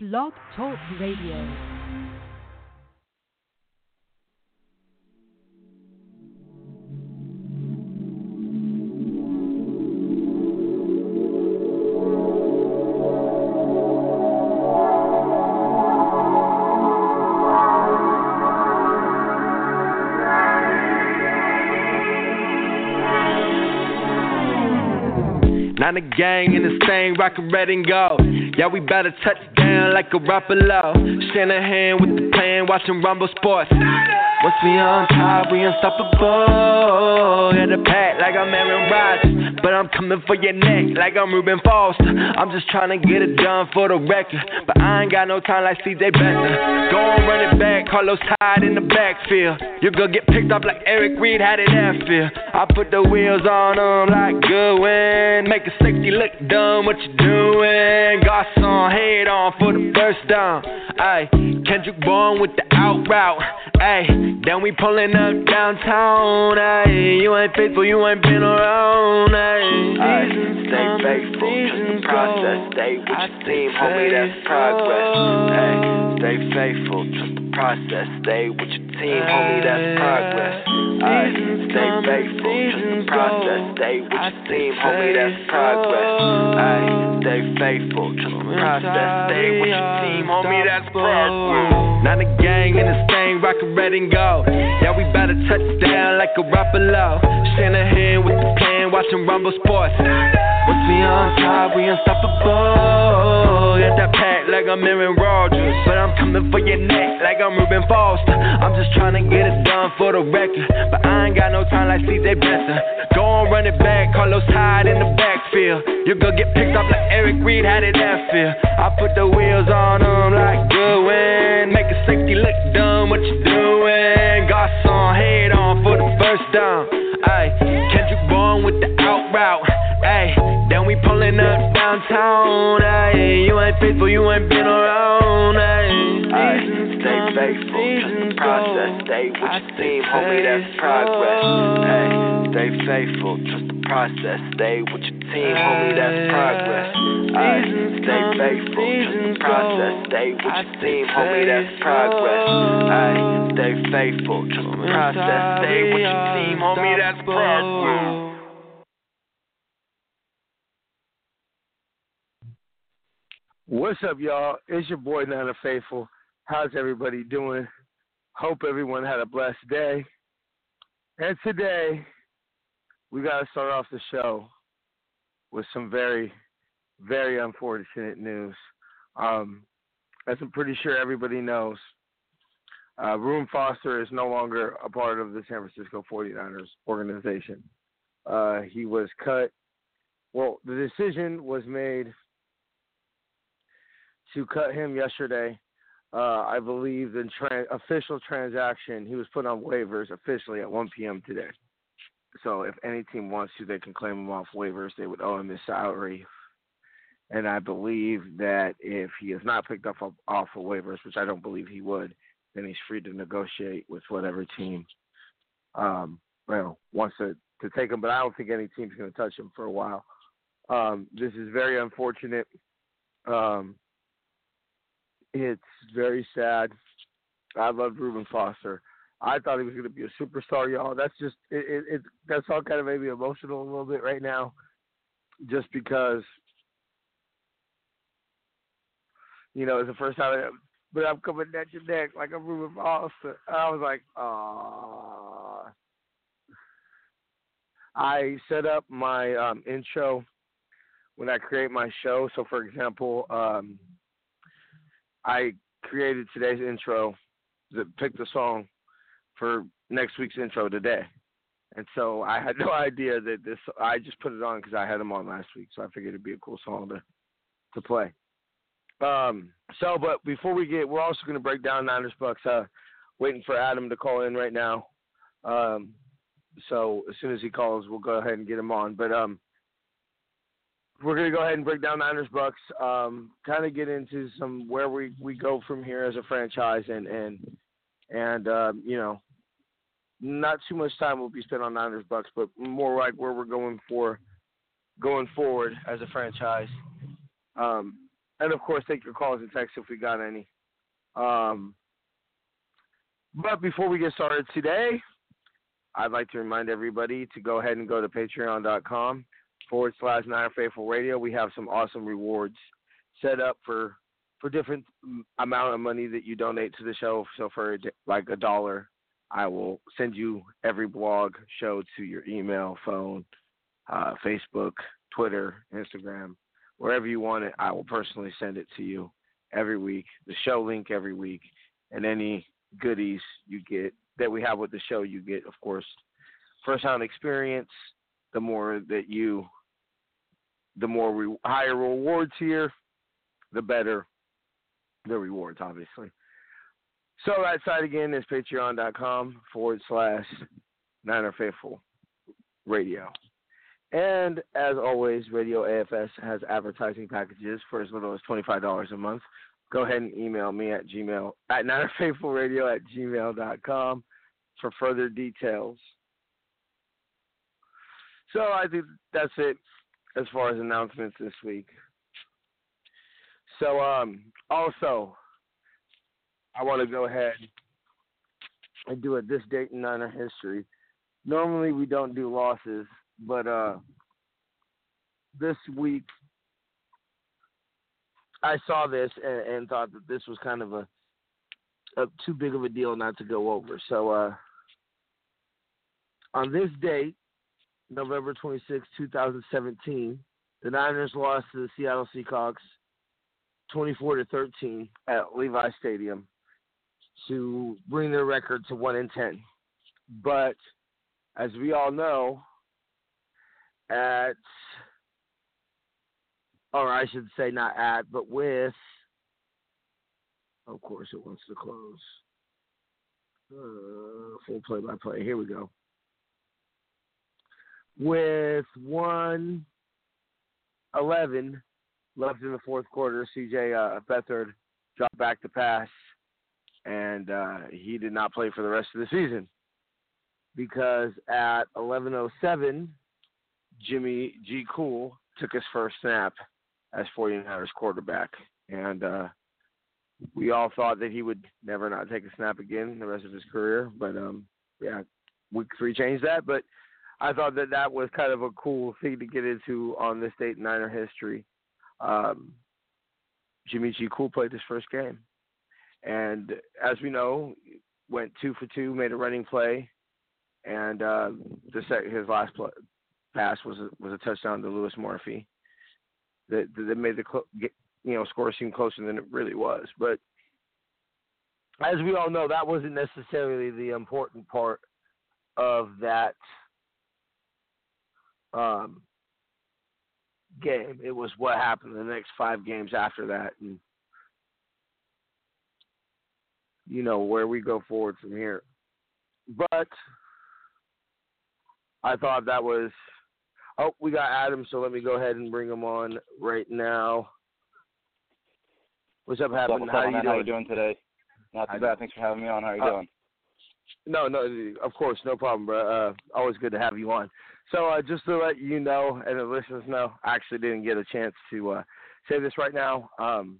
Blog Talk Radio. Not a gang in this thing, rockin' red and gold. Yeah, we better touch down like a Ruffalo. Shanahan with the plan, watching Rumble Sports. Once we on top, we unstoppable. Got a pack like I'm Aaron Rodgers, but I'm coming for your neck like I'm Reuben Foster. I'm just trying to get it done for the record, but I ain't got no time like CJ Beathard. Go on, run it back, Carlos Hyde in the backfield. You gonna get picked up like Eric Reid had it airfield. I put the wheels on them like Goodwin, make a safety look dumb. What you doing? Garcon head on for the first down. Ayy, Kendrick Bourne with the out route. Ayy. Then we pulling up downtown, ayy. You ain't faithful, you ain't been around, ayy. Ayy, stay faithful, trust the process. Stay with your team, homie, that's progress. Ayy, stay faithful, trust the process. Stay with your team, homie, that's progress. Ayy, stay faithful, trust the process. Stay with your team, homie, that's progress. Ayy, stay faithful, trust the process. Stay with your team, homie, that's progress. Not a gang in this thing, rockin' red and gold. Yeah, we better touch down like a Ruffalo. Shanahan with the plan, watching Rumble Sports. Once we on top, we unstoppable. Got that pack like I'm Aaron Rodgers, but I'm coming for your neck like I'm Reuben Foster. I'm just trying to get it done for the record, but I ain't got no time like CJ Beathard. Go on, run it back, Carlos Hyde in the backfield. You gonna get picked up like Eric Reid had it airfield. I put the wheels on them like Goodwin, make a safety look dumb. What you doing? Garcon head on for the first down. Ayy, Kendrick with the out route. Ayy, then we pulling up downtown. Ayy, you ain't faithful, you ain't been around. Ayy, stay faithful, trust the process. Stay with your team, homie, that's progress. Ayy, stay faithful, trust the process. Stay with your team, homie, that's progress. Ayy, stay faithful, trust the process. Stay with your team, homie, that's progress. Ayy, stay faithful, trust the process. Stay with your team, homie, that's progress. What's up, y'all? It's your boy Niner Faithful. How's everybody doing? Hope everyone had a blessed day. And today, we got to start off the show with some very, very unfortunate news. Um, as I'm pretty sure everybody knows, uh, Reuben Foster is no longer a part of the San Francisco 49ers organization. Uh, he was cut. Well, the decision was made to cut him yesterday. Uh, I believe the tra- official transaction, he was put on waivers officially at 1 p.m. today. So if any team wants to, they can claim him off waivers. They would owe him his salary. And I believe that if he is not picked up off, off of waivers, which I don't believe he would, then he's free to negotiate with whatever team um, well wants to, to take him. But I don't think any team's going to touch him for a while. Um, this is very unfortunate. Um, it's very sad. I loved Reuben Foster. I thought he was going to be a superstar, y'all. That's just it, it, it. That's all kind of made me emotional a little bit right now, just because you know it's the first time. I, but I'm coming at your neck like I'm Reuben Foster. I was like, ah. I set up my um, intro when I create my show. So, for example, um, I created today's intro, picked the song for next week's intro today. And so I had no idea that this. I just put it on because I had them on last week, so I figured it'd be a cool song to to play. Um. So, but before we get, we're also going to break down Niners Bucs. Uh, waiting for Adam to call in right now. Um. So as soon as he calls, we'll go ahead and get him on. But um, we're gonna go ahead and break down Niners Bucs. Um, kind of get into some where we, we go from here as a franchise, and and and um, you know, not too much time will be spent on Niners Bucs, but more like where we're going for going forward as a franchise. Um, and of course, take your calls and texts if we got any. Um, but before we get started today, I'd like to remind everybody to go ahead and go to patreon.com forward slash Niner Faithful Radio. We have some awesome rewards set up for for different amount of money that you donate to the show. So for like a dollar, I will send you every blog show to your email, phone, uh, Facebook, Twitter, Instagram, wherever you want it. I will personally send it to you every week. The show link every week, and any goodies you get that we have with the show, you get, of course, first hand experience. The more that you, the more re- higher rewards here, the better the rewards, obviously. So that site again is patreon.com forward slash Niner oh Faithful Radio. And as always, Radio AFS has advertising packages for as little as $25 a month. Go ahead and email me at gmail at ninerfaithfulradio oh at gmail.com for further details. So I think that's it as far as announcements this week. So um also I want to go ahead and do it this date in Niner history. Normally we don't do losses, but uh this week I saw this and, and thought that this was kind of a, a too big of a deal not to go over. So uh on this date, November 26, 2017, the Niners lost to the Seattle Seahawks 24 to 13 at Levi Stadium to bring their record to 1 in 10. But as we all know, at or I should say not at, but with of course it wants to close. Uh, full play by play. Here we go. With one eleven left in the fourth quarter, CJ uh, Beathard dropped back to pass, and uh, he did not play for the rest of the season because at 11:07, Jimmy G. Cool took his first snap as 49ers quarterback, and uh, we all thought that he would never not take a snap again the rest of his career. But um, yeah, week three changed that. But I thought that that was kind of a cool thing to get into on this date in Niner history um, Jimmy G. Cool played his first game, and as we know, went two for two, made a running play, and uh, the sec- his last play, pass was a, was a touchdown to Louis Murphy. That that made the cl- get, you know score seem closer than it really was, but as we all know, that wasn't necessarily the important part of that um, game. It was what happened the next five games after that, and you know where we go forward from here. But I thought that was. Oh, we got Adam, so let me go ahead and bring him on right now. What's up, Adam? How, you doing? How you doing today? Not too bad. Thanks for having me on. How are you Uh, doing? No, no, of course, no problem, bro. Uh, always good to have you on. So, uh, just to let you know and the listeners know, I actually didn't get a chance to uh, say this right now. Um,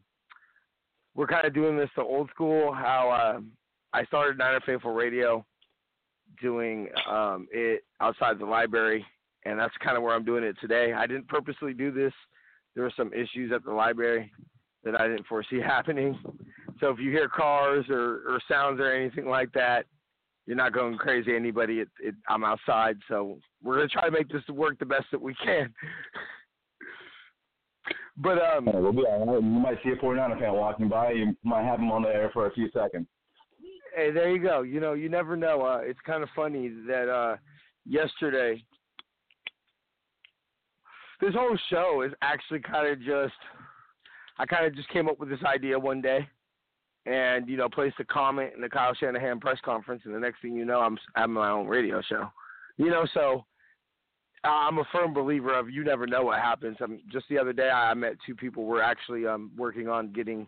we're kind of doing this the old school. How uh, I started Niner Faithful Radio, doing um, it outside the library, and that's kind of where I'm doing it today. I didn't purposely do this. There were some issues at the library that I didn't foresee happening. So if you hear cars or, or sounds or anything like that, you're not going crazy. Anybody, it, it, I'm outside, so we're gonna try to make this work the best that we can. but um, Yeah, we'll be all right. You might see a 49er fan walking by. You might have him on the air for a few seconds. hey, there you go. You know, you never know. Uh, it's kind of funny that uh, yesterday, this whole show is actually kind of just. I kind of just came up with this idea one day, and you know, placed a comment in the Kyle Shanahan press conference, and the next thing you know, I'm having my own radio show. You know, so I'm a firm believer of you never know what happens. Um, just the other day, I met two people were actually um, working on getting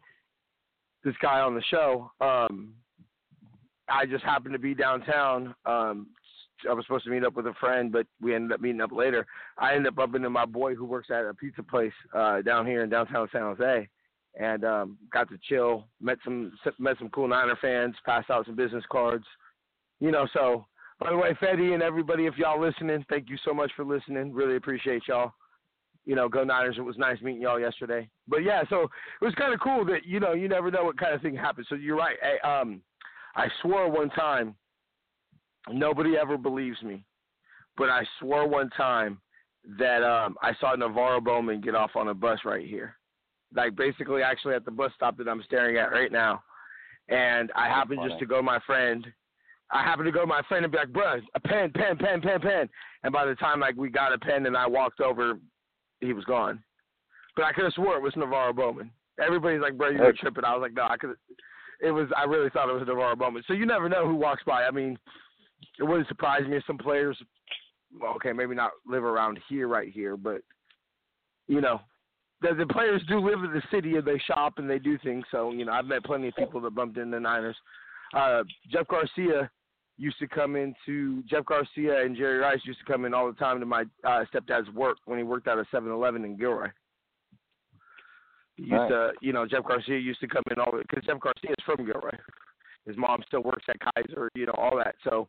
this guy on the show. Um, I just happened to be downtown. Um, I was supposed to meet up with a friend, but we ended up meeting up later. I ended up bumping into my boy who works at a pizza place uh, down here in downtown San Jose, and um, got to chill. Met some met some cool Niner fans. Passed out some business cards. You know, so by the way, Fetty and everybody, if y'all listening, thank you so much for listening. Really appreciate y'all. You know, go Niners. It was nice meeting y'all yesterday. But yeah, so it was kind of cool that you know you never know what kind of thing happens. So you're right. Hey, um, I swore one time. Nobody ever believes me, but I swore one time that um, I saw NaVorro Bowman get off on a bus right here, like basically actually at the bus stop that I'm staring at right now. And I happened just to go to my friend. I happened to go to my friend and be like, "Bruh, a pen, pen, pen, pen, pen." And by the time like we got a pen and I walked over, he was gone. But I could have swore it was NaVorro Bowman. Everybody's like, "Bro, you're tripping." I was like, "No, I could." It was. I really thought it was NaVorro Bowman. So you never know who walks by. I mean, it wouldn't surprise me if some players well, okay, maybe not live around here right here, but you know, the, the players do live in the city and they shop and they do things. So you know, I've met plenty of people that bumped into the Niners. Uh, Jeff Garcia used to come into Jeff Garcia and Jerry Rice used to come in all the time to my uh, stepdad's work when he worked at a 7-Eleven in Gilroy. He used to, you know, Jeff Garcia used to come in all because Jeff Garcia is from Gilroy. His mom still works at Kaiser, you know, all that. So,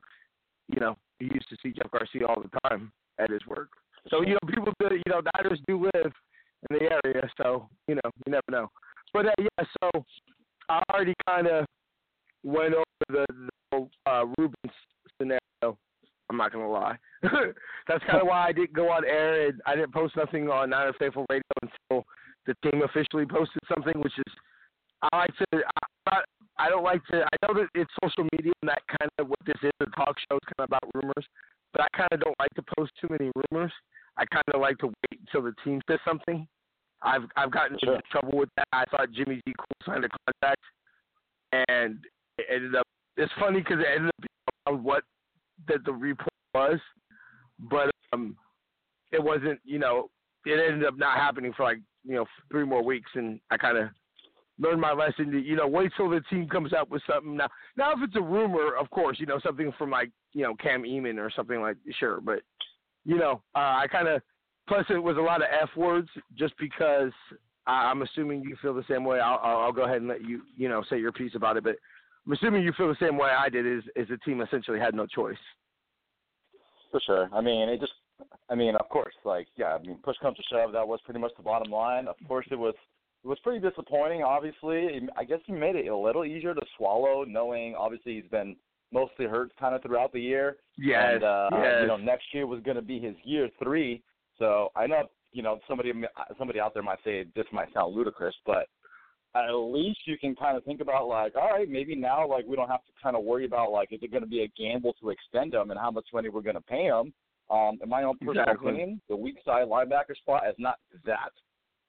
you know, he used to see Jeff Garcia all the time at his work. So you know, people do you know, Niners do live in the area, so you know, you never know. But uh, yeah, so I already kind of went over the, the uh, Rubens scenario. I'm not gonna lie. That's kind of why I didn't go on air and I didn't post nothing on Niner Faithful Radio until the team officially posted something, which is I like to. I, I don't like to. I know that it's social media and that kind of what this is. A talk show is kind of about rumors, but I kind of don't like to post too many rumors. I kind of like to wait until the team says something. I've I've gotten sure. into trouble with that. I thought Jimmy G Cool signed a contract, and it ended up. It's funny because it ended up being what that the report it wasn't. You know, it ended up not happening for like you know three more weeks, and I kind of learned my lesson. To, you know, wait till the team comes up with something. Now, now if it's a rumor, of course, you know something from like you know Cam Inman or something like sure, but you know, uh, I kind of plus it was a lot of f words just because I, I'm assuming you feel the same way. I'll, I'll, I'll go ahead and let you you know say your piece about it, but I'm assuming you feel the same way I did. Is is the team essentially had no choice? For sure. I mean, it just. I mean, of course, like yeah. I mean, push comes to shove. That was pretty much the bottom line. Of course, it was it was pretty disappointing. Obviously, I guess he made it a little easier to swallow, knowing obviously he's been mostly hurt kind of throughout the year. Yes, and uh, yes. you know next year was going to be his year three. So I know you know somebody somebody out there might say this might sound ludicrous, but at least you can kind of think about like, all right, maybe now like we don't have to kind of worry about like is it going to be a gamble to extend him and how much money we're going to pay him. Um, in my own personal exactly. opinion, the weak side linebacker spot is not that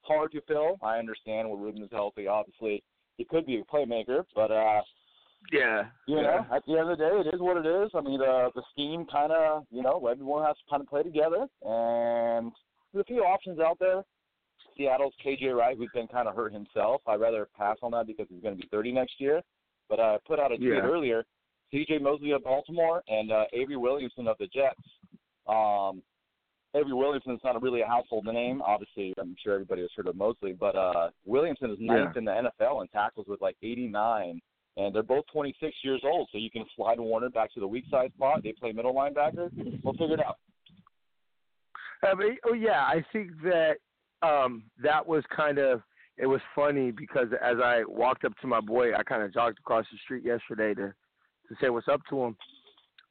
hard to fill. I understand when Ruben is healthy. Obviously, he could be a playmaker, but uh, yeah, you yeah. know, at the end of the day, it is what it is. I mean, the the scheme kind of, you know, everyone has to kind of play together, and there's a few options out there. Seattle's KJ Wright, who's been kind of hurt himself. I'd rather pass on that because he's going to be 30 next year. But I put out a tweet Yeah. earlier. C.J. Mosley of Baltimore and uh, Avery Williamson of the Jets. Um, Avery Williamson's not really a household name. Obviously, I'm sure everybody has heard of Mosley, but uh, Williamson is ninth in the NFL in tackles with like 89, and they're both 26 years old. So you can slide Warner back to the weak side spot. They play middle linebacker. We'll figure it out. I mean, oh yeah, I think that um, that was kind of it was funny because as I walked up to my boy, I kind of jogged across the street yesterday to to say what's up to him.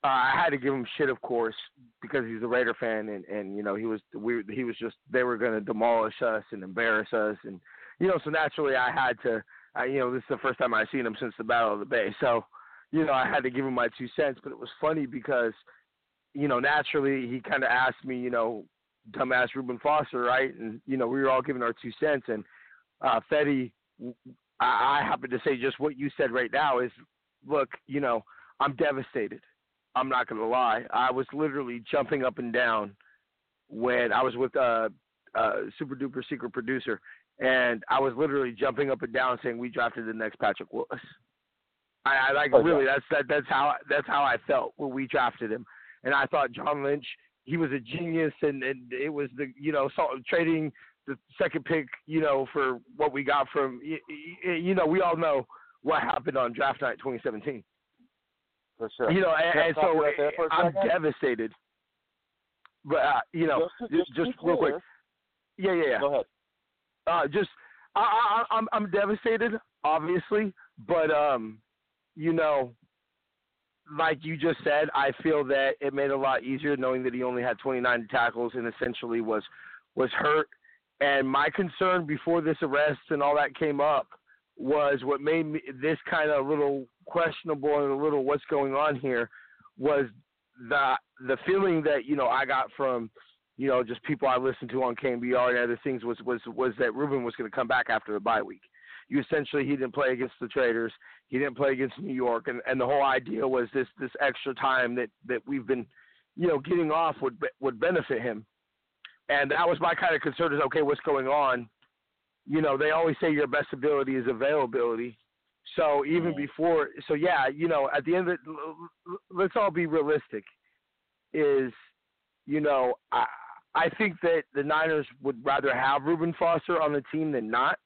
Uh, I had to give him shit, of course, because he's a Raider fan, and and you know he was we he was just they were going to demolish us and embarrass us, and you know so naturally I had to, I, you know this is the first time I've seen him since the Battle of the Bay, so you know I had to give him my two cents, but it was funny because you know naturally he kind of asked me, you know, dumbass Reuben Foster, right, and you know we were all giving our two cents, and uh, Fetty, I, I happen to say just what you said right now is, look, you know I'm devastated. I'm not gonna lie. I was literally jumping up and down when I was with uh, uh, super duper secret producer, and I was literally jumping up and down saying we drafted the next Patrick Willis. I, I like Oh, yeah. really that's that that's how that's how I felt when we drafted him, and I thought John Lynch he was a genius, and and it was the you know so, trading the second pick, you know, for what we got from, you, you know, we all know what happened on draft night 2017. For sure. You know, and, and so right there for a I'm second? devastated. But uh, you know, just, just, just, real quick, yeah, yeah, yeah. Go ahead. Uh, just I, I, I'm I'm devastated, obviously, but um, you know, like you just said, I feel that it made it a lot easier knowing that he only had 29 tackles and essentially was was hurt. And my concern before this arrest and all that came up was what made me this kind of little questionable and a little what's going on here was the the feeling that you know I got from you know just people I listened to on KNBR and other things was was was that Ruben was going to come back after the bye week. You essentially he didn't play against the Raiders, he didn't play against New York, and and the whole idea was this this extra time that that we've been you know getting off would would benefit him, and that was my kind of concern is okay what's going on. You know they always say your best ability is availability. So even Mhm. before, so yeah, you know, at the end of it, let's all be realistic. Is, you know, I I think that the Niners would rather have Reuben Foster on the team than not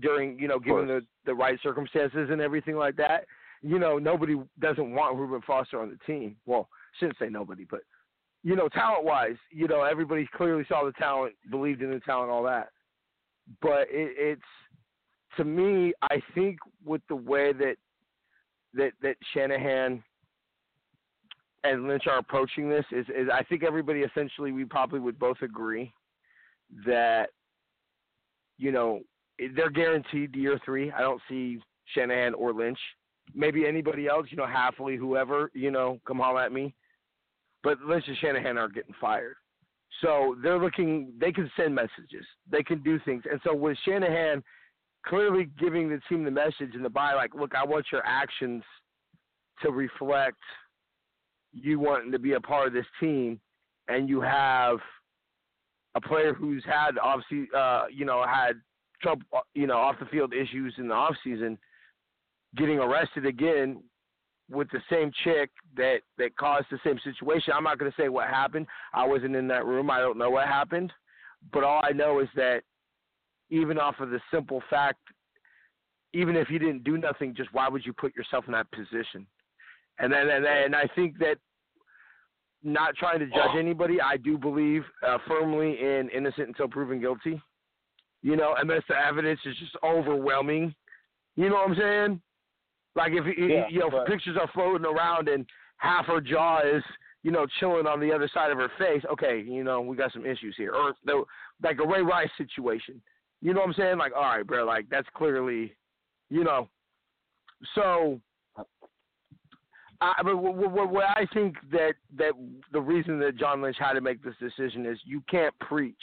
during, you know, given the the right circumstances and everything like that. You know, nobody doesn't want Reuben Foster on the team. Well, shouldn't say nobody, but you know, talent wise, you know, everybody clearly saw the talent, believed in the talent, all that. But it, it's to me, I think with the way that that that Shanahan and Lynch are approaching this is, is I think everybody essentially we probably would both agree that you know they're guaranteed year three. I don't see Shanahan or Lynch, maybe anybody else, you know, Halfley, whoever, you know, come holler at me. But Lynch and Shanahan are getting fired. So they're looking, they can send messages, they can do things. And so with Shanahan clearly giving the team the message in the bye, like, look, I want your actions to reflect you wanting to be a part of this team, and you have a player who's had obviously, uh, you know, had trouble, you know, off the field issues in the off season, getting arrested again with the same chick that that caused the same situation. I'm not going to say what happened. I wasn't in that room. I don't know what happened, but all I know is that even off of the simple fact, even if you didn't do nothing, just why would you put yourself in that position? And then and, and I think that not trying to judge anybody, I do believe uh, firmly in innocent until proven guilty. You know, unless the evidence is just overwhelming. You know what I'm saying? Like if Yeah, you know but- pictures are floating around and half her jaw is you know chilling on the other side of her face. Okay, you know we got some issues here, or the, like a Ray Rice situation. You know what I'm saying? Like all right, bro, like that's clearly, you know. So, I but what, what, what I think that that the reason that John Lynch had to make this decision is you can't preach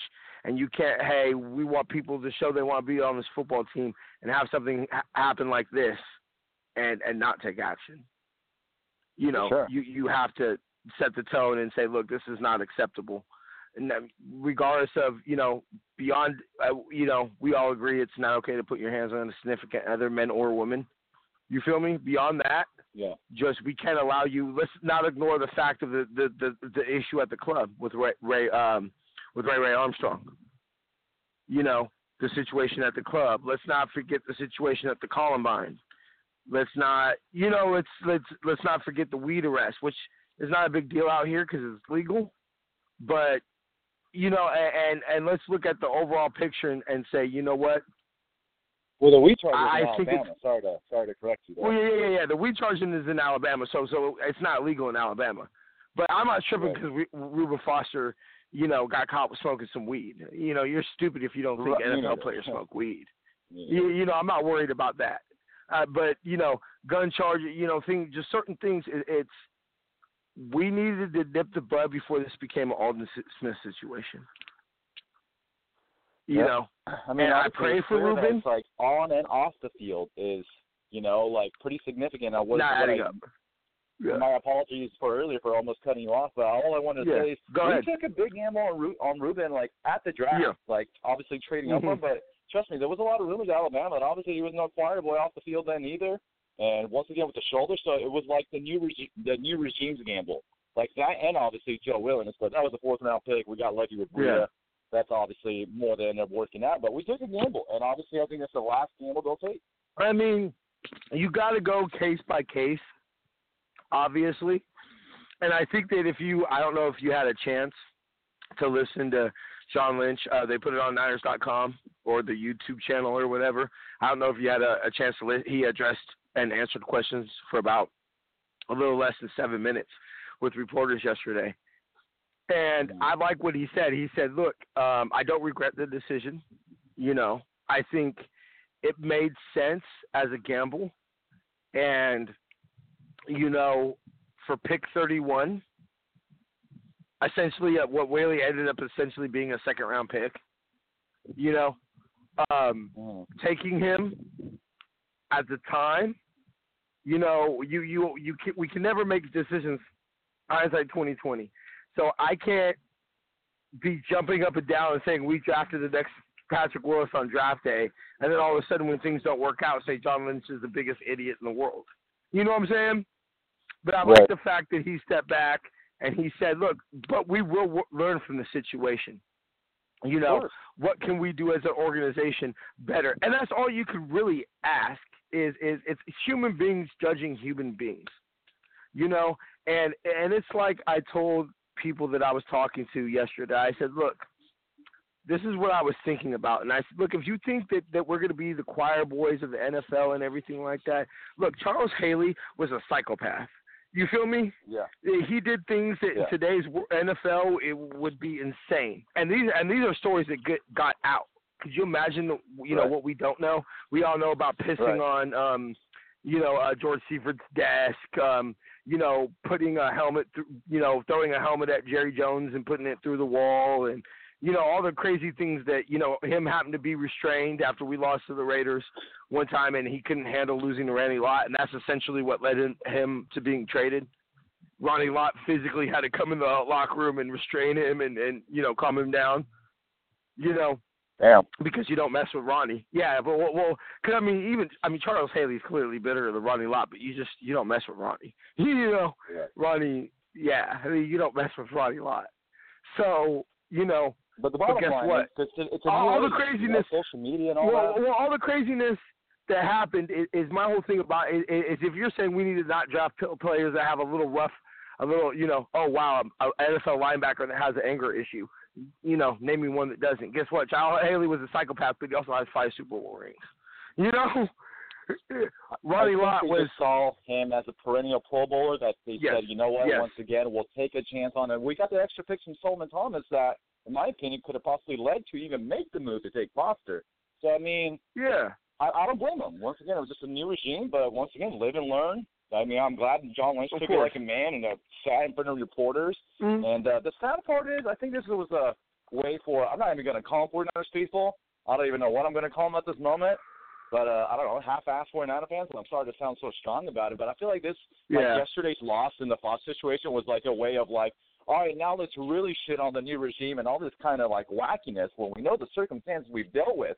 and you can't. Hey, we want people to show they want to be on this football team and have something ha- happen like this, and and not take action. You know, Sure. you you have to set the tone and say, look, this is not acceptable. Regardless of you know beyond uh, you know we all agree it's not okay to put your hands on a significant other, men or women. You feel me? Beyond that, Yeah. just we can't allow you. Let's not ignore the fact of the the the, the issue at the club with Ray, Ray um with Ray Ray Armstrong. You know the situation at the club. Let's not forget the situation at the Columbine. Let's not you know let's let's let's not forget the weed arrest, which is not a big deal out here because it's legal, but you know and, and and let's look at the overall picture and, and say you know what Well, the weed charge I is in think Alabama. Sorry to sorry to correct you there. Well, yeah, yeah, yeah. The weed charging is in Alabama, so so it's not legal in Alabama. But I'm not tripping Right. because Ruben Foster, you know, got caught with smoking some weed. You know, you're stupid if you don't think Right, NFL neither. players smoke weed. You, you know, I'm not worried about that. Uh, but you know, gun charge, you know, things, just certain things. It, it's we needed to nip the bud before this became an Aldon Smith situation. You Yep. know, I mean, I pray for Ruben. It's like on and off the field is, you know, like pretty significant. I was not what adding I- up. Yeah. My apologies for earlier for almost cutting you off, but all I wanted to Yeah, say is go we ahead. took a big gamble on, Ru- on Ruben, like at the draft, Yeah. like obviously trading up Mhm. him. But trust me, there was a lot of rumors at Alabama, and obviously he was no choir boy off the field then either. And once again with the shoulder, so it was like the new regi- the new regime's gamble, like that, and obviously Joe Williams. But that was a fourth round pick. We got lucky with Breida. that's obviously more than ended up working out. But we took a gamble, and obviously I think that's the last gamble they'll take. I mean, you got to go case by case, obviously. And I think that if you, I don't know if you had a chance to listen to John Lynch, uh, they put it on Niners.com or the YouTube channel or whatever. I don't know if you had a, a chance to listen. He addressed and answered questions for about a little less than seven minutes with reporters yesterday. And I like what he said. He said, "Look, um, I don't regret the decision. You know, I think it made sense as a gamble, and you know, for pick 31, essentially uh, what Whaley ended up essentially being a second round pick. You know, um, Mm. taking him at the time, you know, you you you can, we can never make decisions hindsight 2020. So I can't be jumping up and down and saying we drafted the next Patrick Willis on draft day, and then all of a sudden when things don't work out, say John Lynch is the biggest idiot in the world. You know what I'm saying? But I like the fact that he stepped back and he said, "Look, but we will w- learn from the situation. You know, what can we do as an organization better?" And that's all you could really ask is is it's human beings judging human beings. You know, and and it's like I told people that I was talking to yesterday. I said, "Look, this is what I was thinking about. And I said, look, if you think that, that we're going to be the choir boys of the NFL and everything like that, look, Charles Haley was a psychopath. You feel me? Yeah. He did things that Yeah. in today's NFL it would be insane. And these and these are stories that get, got out. Could you imagine, the, you know, what we don't know? We all know about pissing Right. on, um, you know, uh, George Seifert's desk. Um, you know, putting a helmet, through, you know, throwing a helmet at Jerry Jones and putting it through the wall, and you know all the crazy things that you know him happened to be restrained after we lost to the Raiders one time, and he couldn't handle losing to Randy Lott, and that's essentially what led him, him to being traded. Ronnie Lott physically had to come in the locker room and restrain him and and you know calm him down. You know, Damn. because you don't mess with Ronnie. Yeah, but well, well 'cause I mean, even I mean, Charles Haley's clearly better than Ronnie Lott, but you just you don't mess with Ronnie. You know, Yeah. Ronnie. Yeah, I mean, you don't mess with Ronnie Lott. So you know, But the bottom guess line what? is it's, it's All new the age, you know, craziness- social media and all well, that. well, all the craziness that happened is, is my whole thing about is, is if you're saying we need to not draft players that have a little rough, a little, you know, oh wow, an NFL linebacker that has an anger issue. You know, name me one that doesn't. Guess what? Charles Haley was a psychopath, but he also has five Super Bowl rings. You know, Ronnie Lott was saw him as a perennial Pro Bowler. That they Yes. said, you know what? Yes. Once again, we'll take a chance on him. We got the extra picks from Solomon Thomas that, in my opinion, could have possibly led to even make the move to take Foster. So I mean, yeah. I, I don't blame him. Once again, it was just a new regime, but once again, live and learn. I mean, I'm glad John Lynch Of took it like a man and uh, sat in front of reporters. Mhm. And uh, the sad part is, I think this was a way for. I'm not even going to call them 49ers people. I don't even know what I'm going to call them at this moment. But uh, I don't know, half-ass 49er fans. And I'm sorry to sound so strong about it, but I feel like this, like Yeah. yesterday's loss in the Fox situation, was like a way of like, all right, now let's really shit on the new regime and all this kind of like wackiness when we know the circumstances we've dealt with.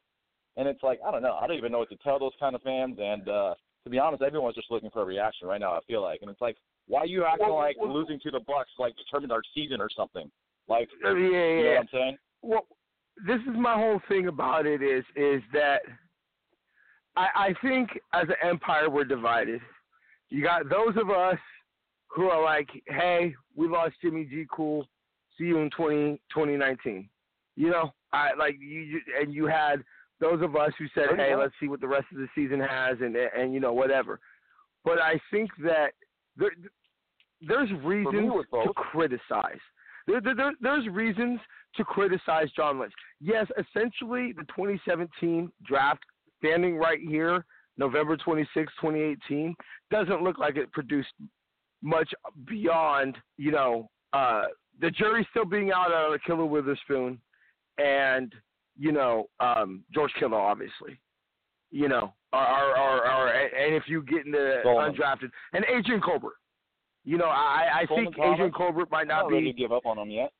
And it's like I don't know. I don't even know what to tell those kind of fans. And uh, to be honest, everyone's just looking for a reaction right now. I feel like, and it's like, why are you acting Well, like well- losing to the Bucs like determined our season or something? Like, Uh, yeah, you know yeah. what I'm saying? well, this is my whole thing about it is is that I, I think as an empire we're divided. You got those of us who are like, hey, we lost Jimmy G. Cool. See you in 20, 2019. You know, I like you, you and you had those of us who said, hey, much. let's see what the rest of the season has, and and you know whatever. But I think that there, there's reasons to criticize. There, there, there's reasons to criticize John Lynch. Yes, essentially the 2017 draft, standing right here, November 26, 2018, doesn't look like it produced much beyond, you know, uh, the jury still being out on Ahkello Witherspoon and, you know, um, George Kittle, obviously. You know, or, or, or, or and if you get into Coleman. undrafted, and Adrian Colbert. You know, I, I think Thomas? Adrian Colbert might not be. give up on him yet.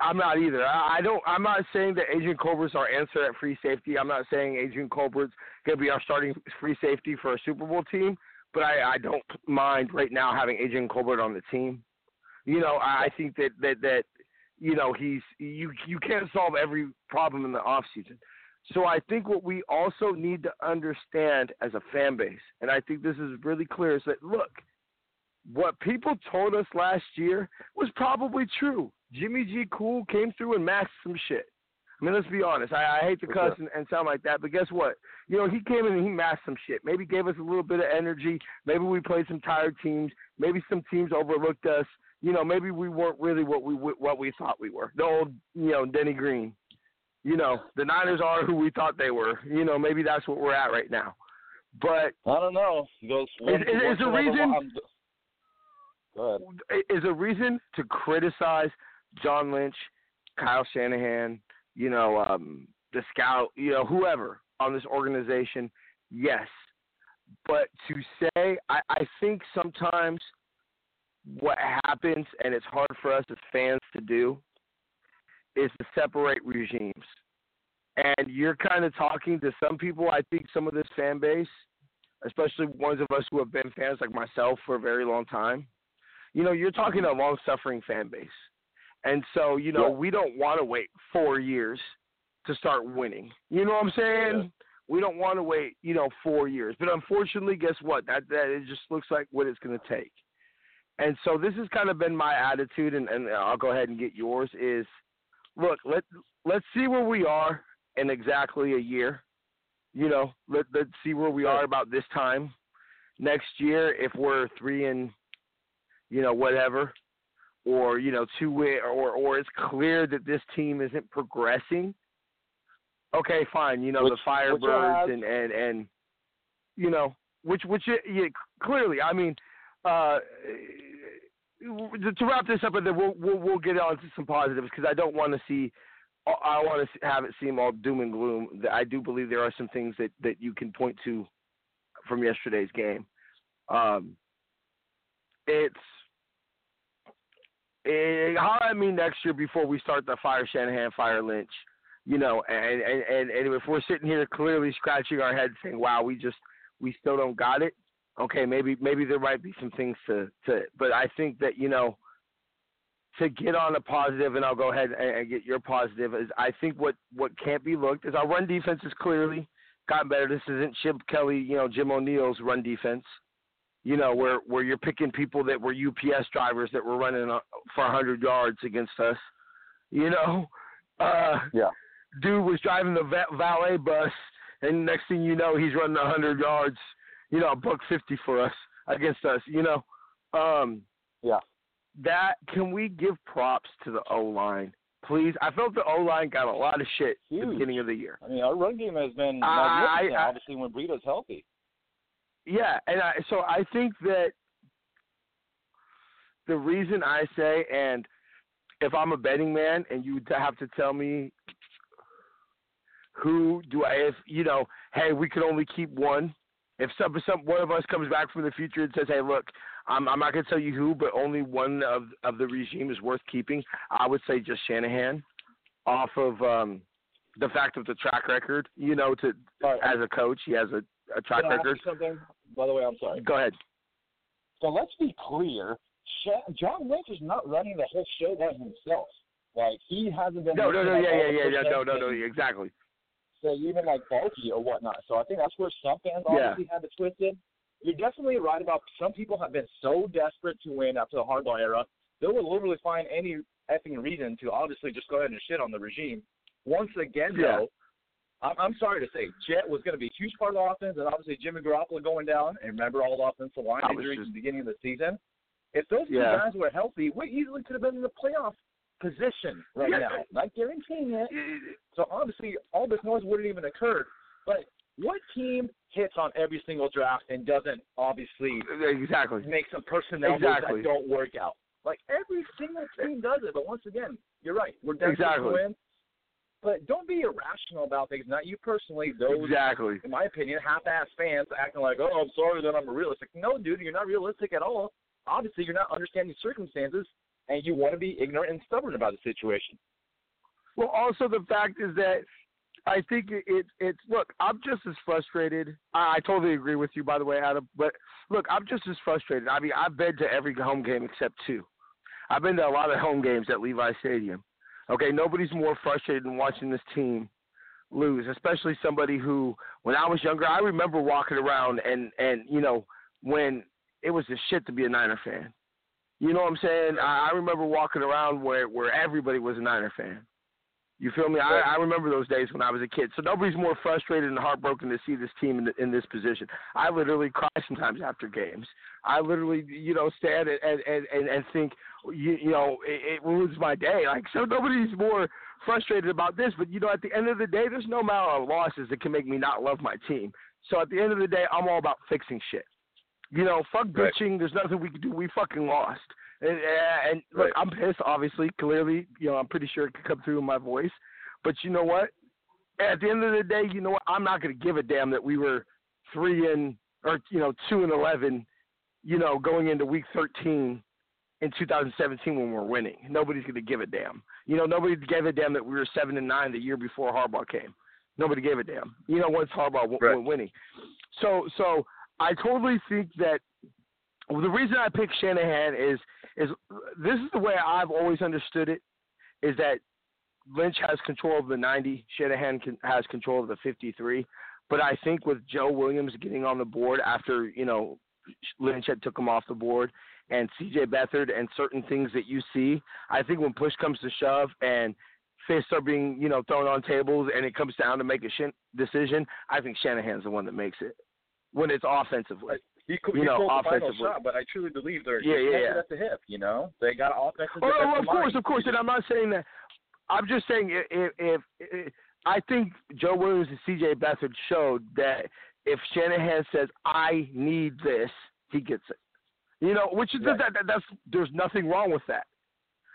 I'm not either. I, don't. I'm not saying that Adrian Colbert's our answer at free safety. I'm not saying Adrian Colbert's going to be our starting free safety for a Super Bowl team. But I, I don't mind right now having Adrian Colbert on the team. You know, I, I think that that that you know he's you you can't solve every problem in the off season. So I think what we also need to understand as a fan base, and I think this is really clear, is that look, what people told us last year was probably true. Jimmy G Cool came through and masked some shit. I mean, let's be honest. I, I hate to cuss and, and sound like that, but guess what? You know, he came in and he masked some shit. Maybe gave us a little bit of energy. Maybe we played some tired teams. Maybe some teams overlooked us. You know, maybe we weren't really what we what we thought we were. The old, you know, Denny Green. You know, the Niners are who we thought they were. You know, maybe that's what we're at right now. But I don't know. Those Is- is- is the reason- I'm- Go ahead. Is a reason to criticize John Lynch, Kyle Shanahan, you know, um, the scout, you know, whoever on this organization. Yes, but to say, I, I think sometimes what happens, and it's hard for us as fans to do, is to separate regimes. And you're kind of talking to some people. I think some of this fan base, especially ones of us who have been fans like myself for a very long time, you know, you're talking a long suffering fan base. And so, you know, Yeah. we don't want to wait four years to start winning. You know what I'm saying? Yeah. We don't want to wait, you know, four years. But unfortunately, guess what? That that it just looks like what it's going to take. And so this has kind of been my attitude, and, and I'll go ahead and get yours. Is look, let let's see where we are in exactly a year. You know, let let's see where we are about this time next year. If we're three and you know whatever, or you know two way, or or it's clear that this team isn't progressing. Okay, fine. You know Which- the Firebirds and and and you know which which yeah, clearly. I mean, uh, to wrap this up, and then we'll we'll, we'll get on to some positives because I don't want to see. I want to have it seem all doom and gloom. I do believe there are some things that that you can point to from yesterday's game. Um, it's how I mean next year before we start the fire Shanahan, fire Lynch, you know, and and and, and if we're sitting here clearly scratching our heads saying, "Wow, we just we still don't got it." Okay, maybe maybe there might be some things to to, but I think that you know to get on a positive, and I'll go ahead and, and get your positive. Is I think what what can't be looked is our run defense is clearly gotten better. This isn't Chip Kelly, you know, Jim O'Neill's run defense. You know, where where you're picking people that were UPS drivers that were running uh, for 100 yards against us. You know, uh, Yeah. dude was driving the va- valet bus, and next thing you know, he's running 100 yards. You know, a buck 50 for us against us. You know, um, Yeah. that can we give props to the O line, please? I felt the O line got a lot of shit at the beginning of the year. I mean, our run game has been I- magnificent, I- obviously, when Breida's healthy. Yeah, and I, so I think that the reason I say, and if I'm a betting man, and you have to tell me who do I, if you know, hey, we could only keep one. If some, some one of us comes back from the future and says, hey, look, I'm, I'm not going to tell you who, but only one of of the regime is worth keeping, I would say just Shanahan, off of um, the fact of the track record. You know, to right, as a coach, he has a, a track can I ask you record. something? By the way, I'm sorry. Go ahead. So let's be clear. John Lynch is not running the whole show by himself. Like he hasn't been. No, no, no, yeah, yeah, yeah, yeah, no, no, no, exactly. So even like bulky or whatnot. So I think that's where some fans Yeah. obviously have it twisted. You're definitely right about some people have been so desperate to win after the Harbaugh era, they will literally find any effing reason to obviously just go ahead and shit on the regime. Once again, Yeah. though, I'm, I'm sorry to say, Jet was going to be a huge part of the offense, and obviously Jimmy Garoppolo going down. And remember all the offensive line injuries just- at the beginning of the season. If those two guys were healthy, we easily could have been in the playoff position right Yeah. now. Not guaranteeing it. So obviously, all this noise wouldn't even occur. But what team hits on every single draft and doesn't obviously Exactly. make some personnel moves Exactly. that don't work out? Like every single team does it. But once again, you're right. We're desperate Exactly. to win. But don't be irrational about things. Not you personally. Those, Exactly. in my opinion, half-ass fans acting like, "Oh, I'm sorry that I'm realistic." No, dude, you're not realistic at all. Obviously, you're not understanding circumstances, and you want to be ignorant and stubborn about the situation. Well, also the fact is that I think it, it it's look. I'm just as frustrated. I, I totally agree with you, by the way, Adam. But look, I'm just as frustrated. I mean, I've been to every home game except two. I've been to a lot of home games at Levi Stadium, Okay, nobody's more frustrated than watching this team lose, especially somebody who, when I was younger, I remember walking around and and you know when it was a shit to be a Niner fan. You know what I'm saying? I, I remember walking around where where everybody was a Niner fan. You feel me? I, I remember those days when I was a kid. So nobody's more frustrated and heartbroken to see this team in, the, in this position. I literally cry sometimes after games. I literally, you know, stand and and and, and think, you, you know, it, it ruins my day. Like so, nobody's more frustrated about this. But you know, at the end of the day, there's no amount of losses that can make me not love my team. So at the end of the day, I'm all about fixing shit. You know, fuck Right. bitching. There's nothing we can do. We fucking lost. And, and look, Right. I'm pissed. Obviously, clearly, you know, I'm pretty sure it could come through in my voice. But you know what? At the end of the day, you know what? I'm not going to give a damn that we were three and or you know two and eleven. You know, going into week 13 in 2017 when we're winning. Nobody's going to give a damn. You know, nobody gave a damn that we were seven and nine the year before Harbaugh came. Nobody gave a damn. You know, once Harbaugh w- Right. went winning. So, so I totally think that the reason I picked Shanahan is is this is the way I've always understood it is that Lynch has control of the 90, Shanahan can, has control of the 53. But I think with Joe Williams getting on the board after you know Lynch had took him off the board, and C.J. Beathard and certain things that you see, I think when push comes to shove and fists are being you know thrown on tables and it comes down to make a shin- decision, I think Shanahan's the one that makes it when it's offensively. He, co- You he know, final offensively. shot, but I truly believe they're Yeah, yeah, yeah. at the hip. You know, they got offensive. Oh, defensive of course, of course, and I'm not saying that. I'm just saying if, if, if, if I think Joe Williams and C.J. Beathard showed that if Shanahan says I need this, he gets it. You know, which is Right. that, that that's there's nothing wrong with that.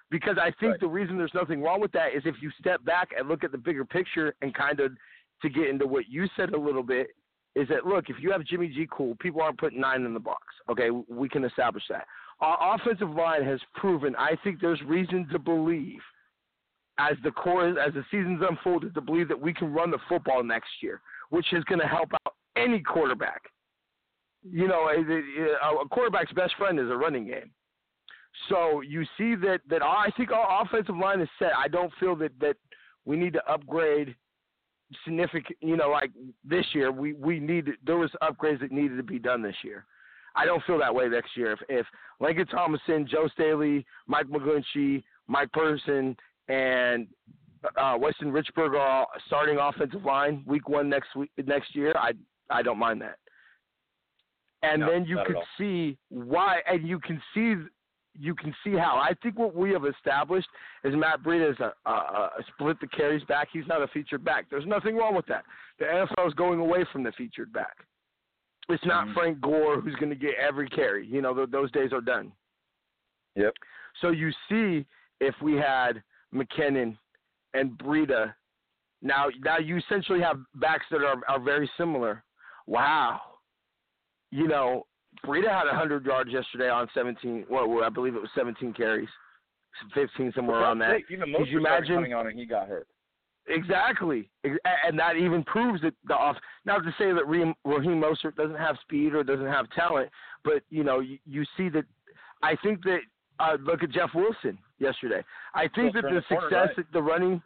Because I think Right. the reason there's nothing wrong with that is if you step back and look at the bigger picture and kind of to get into what you said a little bit is that look, if you have Jimmy G cool, people aren't putting nine in the box. Okay, we can establish that. Our offensive line has proven. I think there's reason to believe, as the core as the season's unfolded, to believe that we can run the football next year, which is going to help out any quarterback. You know, a, quarterback's best friend is a running game. So you see that that I think our offensive line is set. I don't feel that that we need to upgrade significant. You know, like this year, we we need there was upgrades that needed to be done this year. I don't feel that way next year. If if Laken Tomlinson, Joe Staley, Mike McGlinchey, Mike Person, and uh, Weston Richburg are all starting offensive line week one next week next year, I I don't mind that. And No, then you can see why, and you can see you can see how. I think what we have established is Matt Breida is a, uh, a, uh, a uh, split the carries back. He's not a featured back. There's nothing wrong with that. The NFL is going away from the featured back. It's not Mhm. Frank Gore who's going to get every carry. You know, th- those days are done. Yep. So you see, if we had McKinnon and Breida, now now you essentially have backs that are are very similar. Wow. You know, Breida had 100 yards yesterday on 17. Well, well, I believe it was 17 carries, 15 somewhere For around that. sake, Even Could you imagine- coming on and he got hurt. Exactly, and that even proves that the off. Not to say that Raheem, Mostert doesn't have speed or doesn't have talent, but you know, you, you see that. I think that uh, look at Jeff Wilson yesterday. I think that the the corner, success right. that the running,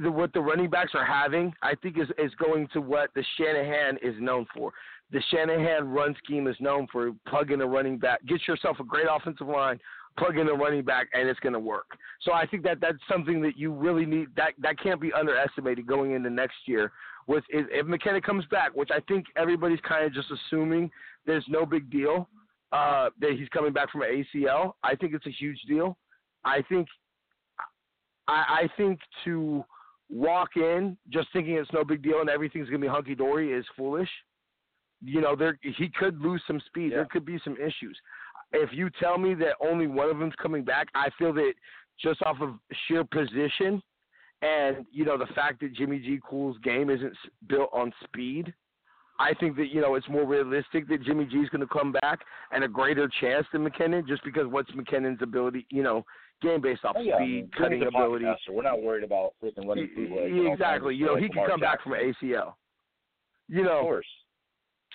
the, what the running backs are having, I think is is going to what the Shanahan is known for. The Shanahan run scheme is known for plug in a running back, get yourself a great offensive line, plug in a running back, and it's going to work. So I think that that's something that you really need. That that can't be underestimated going into next year. With if, if McKinnon comes back, which I think everybody's kind of just assuming there's no big deal uh, that he's coming back from an ACL. I think it's a huge deal. I think I, I think to walk in just thinking it's no big deal and everything's gonna be hunky dory is foolish. You know, there he could lose some speed. Yeah. There could be some issues. If you tell me that only one of them's coming back, I feel that just off of sheer position and you know the fact that Jimmy G Cool's game isn't built on speed, I think that you know it's more realistic that Jimmy G's going to come back and a greater chance than McKinnon, just because what's McKinnon's ability, you know, game based off Oh, yeah, I speed, mean, cutting ability. pocket. We're not worried about freaking running Y- bootlegs. y- and all exactly. You know, he can come back from ACL. You Of know, course.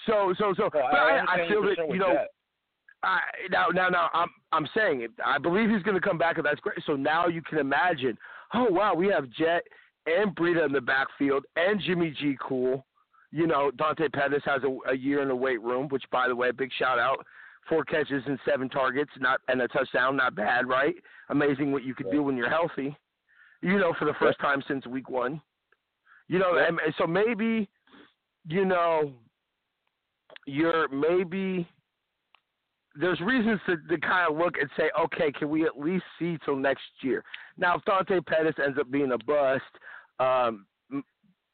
So so so. Well, but I, I, feel that you know. that. I, now, now, now, I'm I'm saying it. I believe he's going to come back, and that's great. So now you can imagine oh wow, we have Jet and Breida in the backfield and Jimmy G cool. You know, Dante Pettis has a, a year in the weight room, which by the way, big shout out. Four catches and seven targets, not and a touchdown, not bad, right? Amazing what you could do when you're healthy. You know, for the first time since week one. You know, and, and so maybe, you know, you're maybe there's reasons to, to kind of look and say, okay, can we at least see till next year? Now, if Dante Pettis ends up being a bust, um,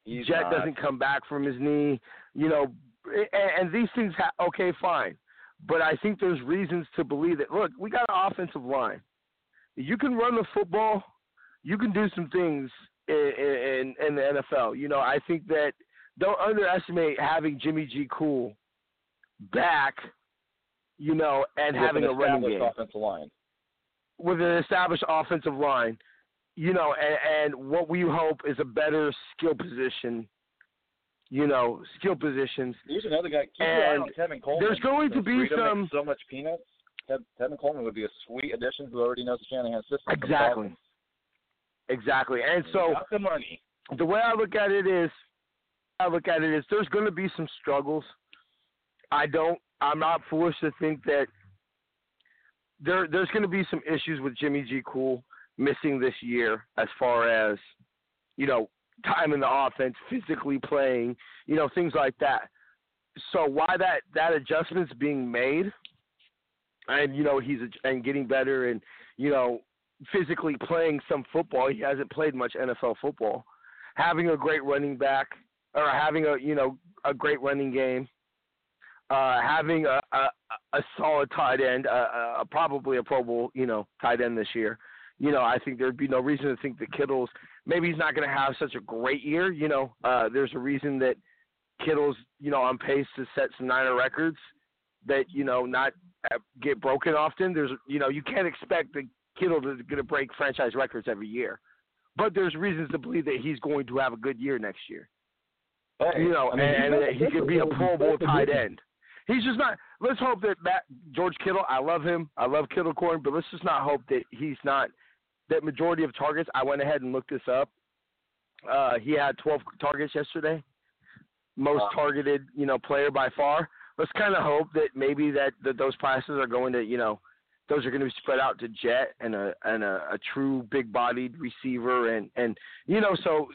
He's Jet not. doesn't come back from his knee, you know, and, and these things, ha- okay, fine. But I think there's reasons to believe that, look, we got an offensive line. You can run the football, you can do some things in, in, in the NFL. You know, I think that don't underestimate having Jimmy G. Cool back, you know, and With having an a running established game offensive line. with an established offensive line, you know, and, and what we hope is a better skill position, you know, skill positions. Here's another guy. Keep And Coleman. there's going to be some- so much peanuts. Kev- Kevin Coleman would be a sweet addition who already knows the Shanahan system. Exactly. Exactly. And so the money. the way I look at it is, I look at it is there's going to be some struggles. I don't. I'm not foolish to think that there there's going to be some issues with Jimmy G. Cool missing this year as far as you know time in the offense, physically playing, you know things like that. So why that that adjustment's being made, and you know he's and getting better and you know physically playing some football. He hasn't played much NFL football. Having a great running back or having a you know a great running game, uh, having a, a a solid tight end, uh, uh, probably a Pro Bowl you know tight end this year. You know, I think there'd be no reason to think that Kittle's maybe he's not going to have such a great year. You know, uh, there's a reason that Kittle's you know on pace to set some Niner records that you know not uh, get broken often. There's you know you can't expect the Kittle is going to break franchise records every year, but there's reasons to believe that he's going to have a good year next year. Hey, You know, I mean, and, that he could be a Pro Bowl tight end. He's just not. Let's hope that Matt, George Kittle. I love him. I love Kittle Corn, but let's just not hope that he's not. That majority of targets. I went ahead and looked this up. Uh, he had 12 targets yesterday, most Wow. targeted, you know, player by far. Let's kind of hope that maybe that, that those passes are going to, you know, those are going to be spread out to Jet and a and a, a true big bodied receiver and and you know so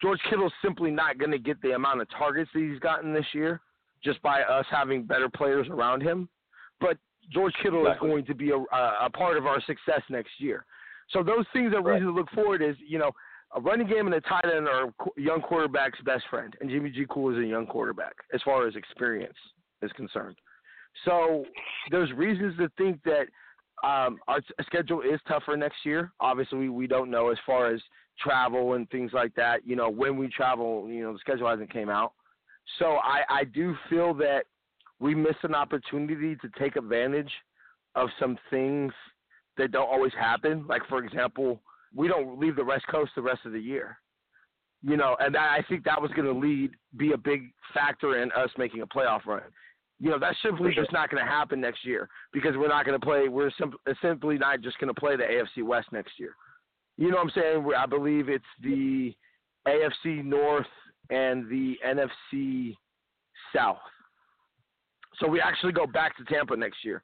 George Kittle's simply not going to get the amount of targets that he's gotten this year just by us having better players around him. But George Kittle Exactly. is going to be a, a, part of our success next year. So those things are Right. reason to look forward. Is you know a running game and a tight end are young quarterback's best friend, and Jimmy G. Cool is a young quarterback as far as experience is concerned. So there's reasons to think that um, our schedule is tougher next year. Obviously, we, we don't know as far as travel and things like that. You know, when we travel, you know, the schedule hasn't came out. So I, I do feel that we miss an opportunity to take advantage of some things that don't always happen. Like for example, we don't leave the West Coast the rest of the year. You know, and I I think that was going to lead be a big factor in us making a playoff run. You know, that's simply just not going to happen next year because we're not going to play. We're sim- simply not just going to play the AFC West next year. You know what I'm saying? I believe it's the AFC North and the NFC South. So we actually go back to Tampa next year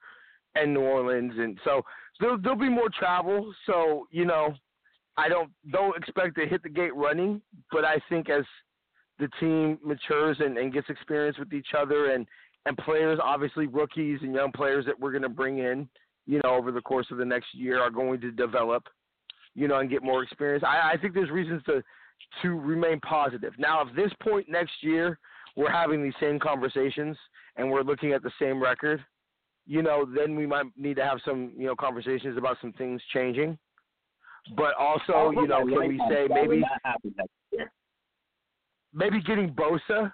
and New Orleans, and so there'll, there'll be more travel. So you know, I don't don't expect to hit the gate running, but I think as the team matures and, and gets experience with each other and and players, obviously rookies and young players that we're going to bring in, you know, over the course of the next year are going to develop, you know, and get more experience. I, I think there's reasons to to remain positive. Now, if this point next year we're having these same conversations and we're looking at the same record, you know, then we might need to have some, you know, conversations about some things changing. But also, you know, can we say maybe maybe getting Bosa,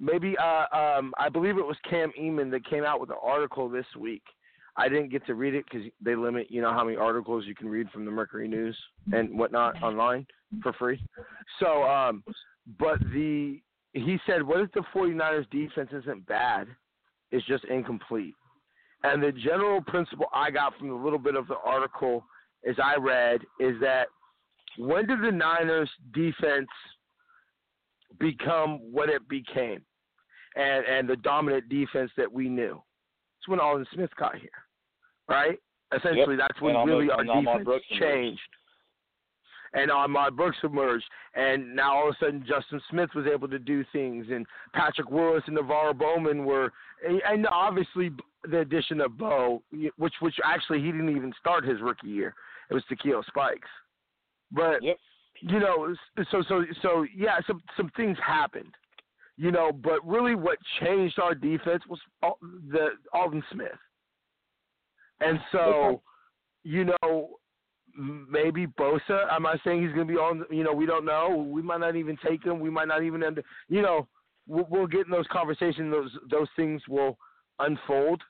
maybe uh, um, I believe it was Cam Inman that came out with an article this week. I didn't get to read it because they limit, you know, how many articles you can read from the Mercury News and whatnot online for free. So, um, but the he said, what if the 49ers defense isn't bad? It's just incomplete. And the general principle I got from the little bit of the article as I read is that when did the Niners defense become what it became, and and the dominant defense that we knew? It's when Aldon Smith got here, right? Essentially, Yep. that's when And really our defense changed. And Ahmad Brooks emerged, and now all of a sudden Justin Smith was able to do things, and Patrick Willis and NaVorro Bowman were, and- obviously the addition of Bo, which which actually he didn't even start his rookie year. It was Takeo Spikes, but Yep. you know, so so so yeah, some some things happened, you know, but really what changed our defense was Aldon Smith, and so, you know, maybe Bosa. I'm not saying he's going to be on. You know, we don't know. We might not even take him. We might not even end. You know, we'll, we'll get in those conversations. Those those things will unfold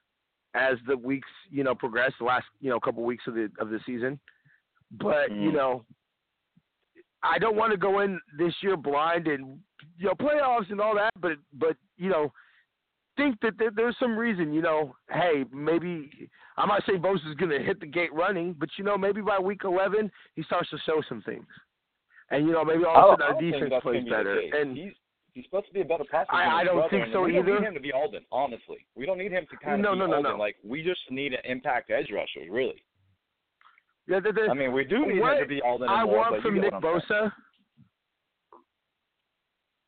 as the weeks you know progress. The last you know couple weeks of the of the season, but you Mhm. know. I don't want to go in this year blind and you know playoffs and all that, but but you know think that there, there's some reason. You know, hey, maybe I'm not saying Bosa's going to hit the gate running, but you know maybe by week 11 he starts to show some things, and you know maybe all of a sudden our defense plays be better. And he's he's supposed to be a better passer. I- I don't brother, think so we don't need him to be Aldon. Honestly, we don't need him to kind of No, be no, no, Aldon. no. Like we just need an impact edge rusher, really. yeah, the, the, I mean, we do need him to be Aldon. I more, want from Nick saying. Bosa,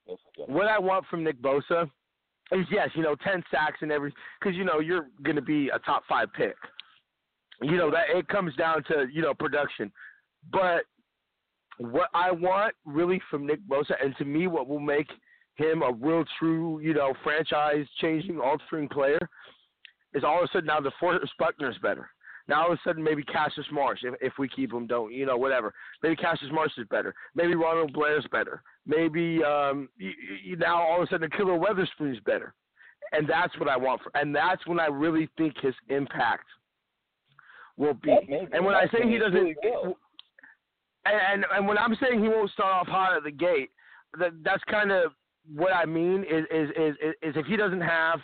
yes. what I want from Nick Bosa is yes, you know, 10 sacks and every because you know you're going to be a top five pick. You know that it comes down to you know production, but what I want really from Nick Bosa, and to me, what will make him a real true you know franchise changing, altering player, is all of a sudden now DeForest Buckner's better. Now all of a sudden maybe Cassius Marsh, if if we keep him, don't you know whatever. Maybe Cassius Marsh is better. Maybe Ronald Blair's better. Maybe um you, you, now all of a sudden the Ahkello Witherspoon's better, and that's what I want. For, and that's when I really think his impact will be. That may be. And when I say he doesn't, really and, and and when I'm saying he won't start off hot at the gate, that that's kind of what I mean is is is is if he doesn't have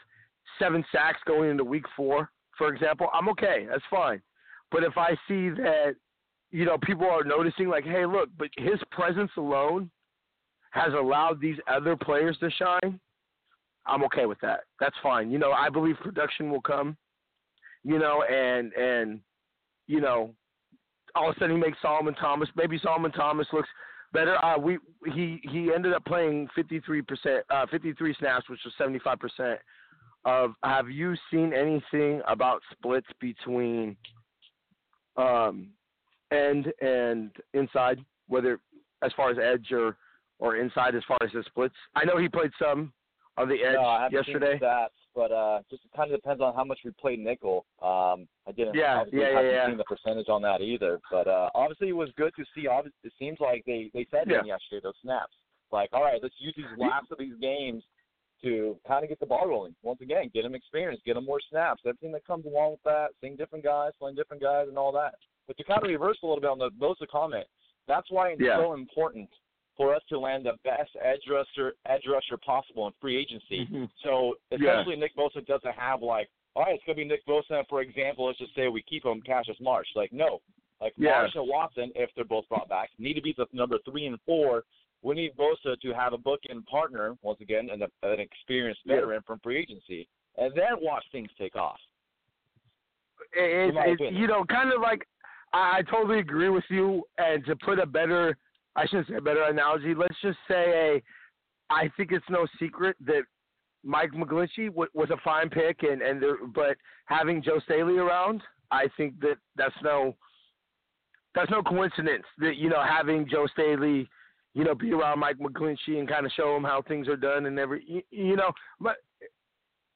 seven sacks going into week four, for example, I'm okay. That's fine. But if I see that, you know, people are noticing like, hey, look, but his presence alone has allowed these other players to shine. I'm okay with that. That's fine. You know, I believe production will come. You know, and and you know, all of a sudden he makes Solomon Thomas. Maybe Solomon Thomas looks better. Uh, we he he ended up playing 53 percent, uh, 53 snaps, which was 75 percent. Of have you seen anything about splits between um, end and inside, whether as far as edge or or inside as far as the splits? I know he played some on the edge no, I haven't yesterday. Seen the stats, but uh, just kind of depends on how much we play nickel. Um, I didn't. Yeah, yeah, yeah, haven't yeah. seen the percentage on that either. But uh, obviously, it was good to see. Obviously, it seems like they they said Yeah. him yesterday those snaps. Like, all right, let's use these last of these games to kind of get the ball rolling. Once again, get him experience, get him more snaps. Everything that comes along with that, seeing different guys, playing different guys, and all that. But to kind of reverse a little bit on the Bosa comment, that's why it's Yeah. so important for us to land the best edge rusher edge rusher possible in free agency. Mhm. So Yeah. essentially, Nick Bosa doesn't have like, all right, it's gonna be Nick Bosa. For example, let's just say we keep him Cassius Marsh. Like, no, like Yeah. Marsh and Watson, if they're both brought back, need to be the number three and four. We need Bosa to have a bookend partner once again, and a, an experienced Yeah. veteran from free agency, and then watch things take off. it, it, you know, kind of like I, I totally agree with you. And to put a better, I shouldn't say a better analogy. Let's just say, a, I think it's no secret that Mike McGlinchey w- was a fine pick, and and there, but having Joe Staley around, I think that that's no, that's no coincidence that you know having Joe Staley, you know, be around Mike McGlinchey and kind of show him how things are done and every, you, you know, but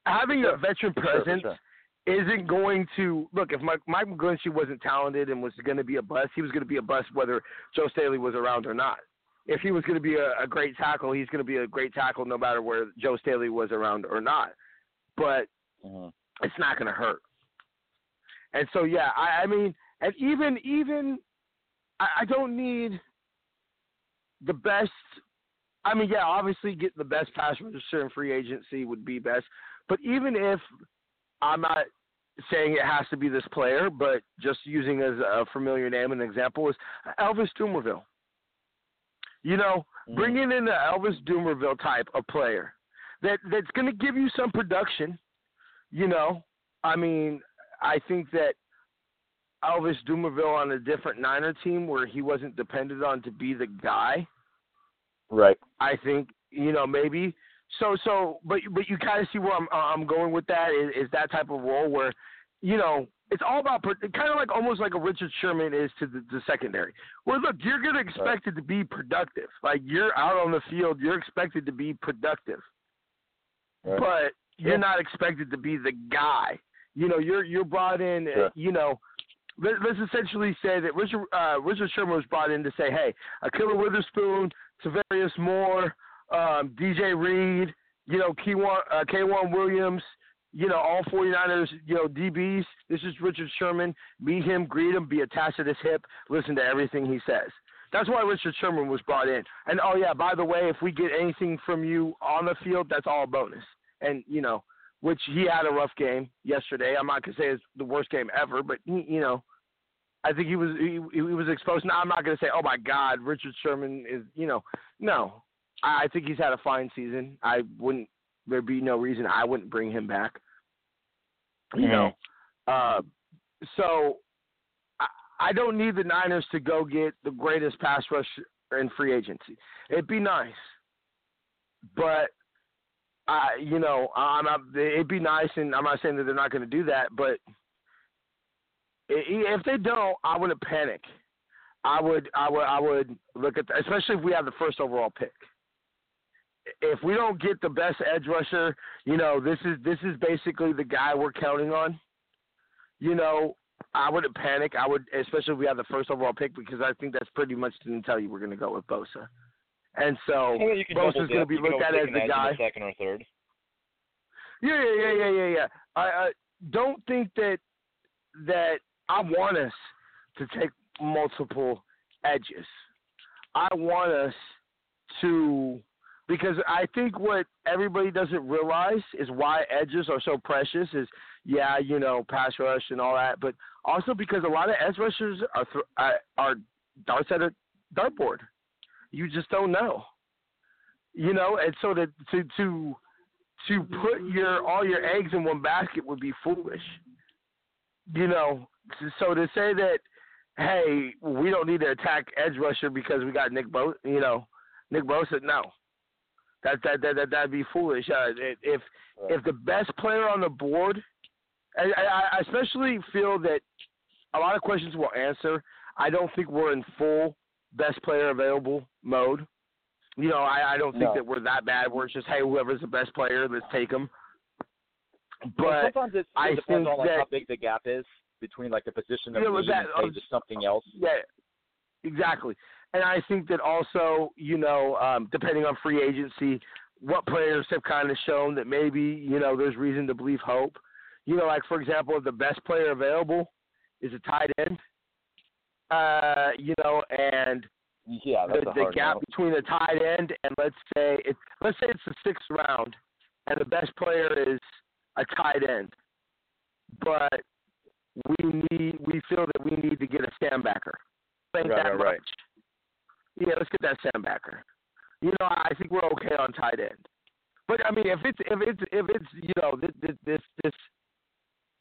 having Sure. a veteran For sure, presence sure. Isn't going to look if Mike, Mike McGlinchey wasn't talented and was going to be a bust, he was going to be a bust whether Joe Staley was around or not. If he was going to be a, a great tackle, he's going to be a great tackle no matter where Joe Staley was around or not. But Mhm. it's not going to hurt. And so yeah, I, I mean, and even even I, I don't need the best. I mean, yeah, obviously getting the best pass rusher in free agency would be best. But even if I'm not saying it has to be this player, but just using as a familiar name and example is Elvis Dumervil. You know, Mhm. bringing in the Elvis Dumervil type of player that that's going to give you some production. You know, I mean, I think that Elvis Dumervil on a different Niner team where he wasn't depended on to be the guy. Right. I think you know maybe so so but but you kind of see where I'm I'm going with that is, is that type of role where you know it's all about kind of like almost like a Richard Sherman is to the, the secondary. Where look, you're gonna expected to be productive. Like you're out on the field, you're expected to be productive, Right. but you're Yeah. not expected to be the guy. You know, you're you're brought in. Sure. You know, let, let's essentially say that Richard uh, Richard Sherman was brought in to say, hey, Ahkello Witherspoon, Tarvarius Moore, um, DJ Reed, you know, K'Waun, uh, K'Waun Williams, you know, all 49ers, you know, DBs. This is Richard Sherman. Meet him, greet him, be attached to his hip, listen to everything he says. That's why Richard Sherman was brought in. And oh yeah, by the way, if we get anything from you on the field, that's all bonus. And you know, which he had a rough game yesterday. I'm not gonna say it's the worst game ever, but he, you know, I think he was he, he was exposed. Now I'm not gonna say, oh my God, Richard Sherman is you know, no. I, think he's had a fine season. I wouldn't there'd be no reason I wouldn't bring him back. You know, uh, so I, I don't need the Niners to go get the greatest pass rush in free agency. It'd be nice, but I, you know, I'm not, it'd be nice, and I'm not saying that they're not going to do that, but if they don't, I wouldn't panic. I would, I would, I would look at, the, especially if we have the first overall pick. If we don't get the best edge rusher, you know, this is this is basically the guy we're counting on. You know, I wouldn't panic. I would, especially if we have the first overall pick, because I think that's pretty much to tell you we're going to go with Bosa. And so Well, Bosa's going to be looked at as the guy. the second or third. Yeah, yeah, yeah, yeah, yeah, yeah. I, I don't think that that I want us to take multiple edges. I want us to because I think what everybody doesn't realize is why edges are so precious is yeah, you know, pass rush and all that, but also because a lot of edge rushers are th- uh, are darts at a dartboard. You just don't know. You know, and so to to to to put your all your eggs in one basket would be foolish. You know, so to say that, hey, we don't need to attack edge rusher because we got Nick Bo, you know, Nick Bosa, no, that that that that that'd be foolish. Uh, if if the best player on the board, I, I, I especially feel that a lot of questions will answer. I don't think we're in full best player available mode. You know, I, I don't think No. that we're that bad. Where it's just, hey, whoever's the best player, let's take him. Well, But sometimes it's, it I depends on like that- how big the gap is between like the position of but need that- and just something else. yeah, exactly. And I think that also, you know, um, depending on free agency, what players have kind of shown that maybe, you know, there's reason to believe hope. You know, like for example, the best player available is a tight end. Uh, you know, and Yeah, the, the gap no. between the tight end and let's say it's let's say it's the sixth round, and the best player is a tight end, but we need we feel that we need to get a standbacker. Right, that right, much. right. Yeah, let's get that standbacker. You know, I think we're okay on tight end. But I mean, if it's if it's if it's you know this this this, this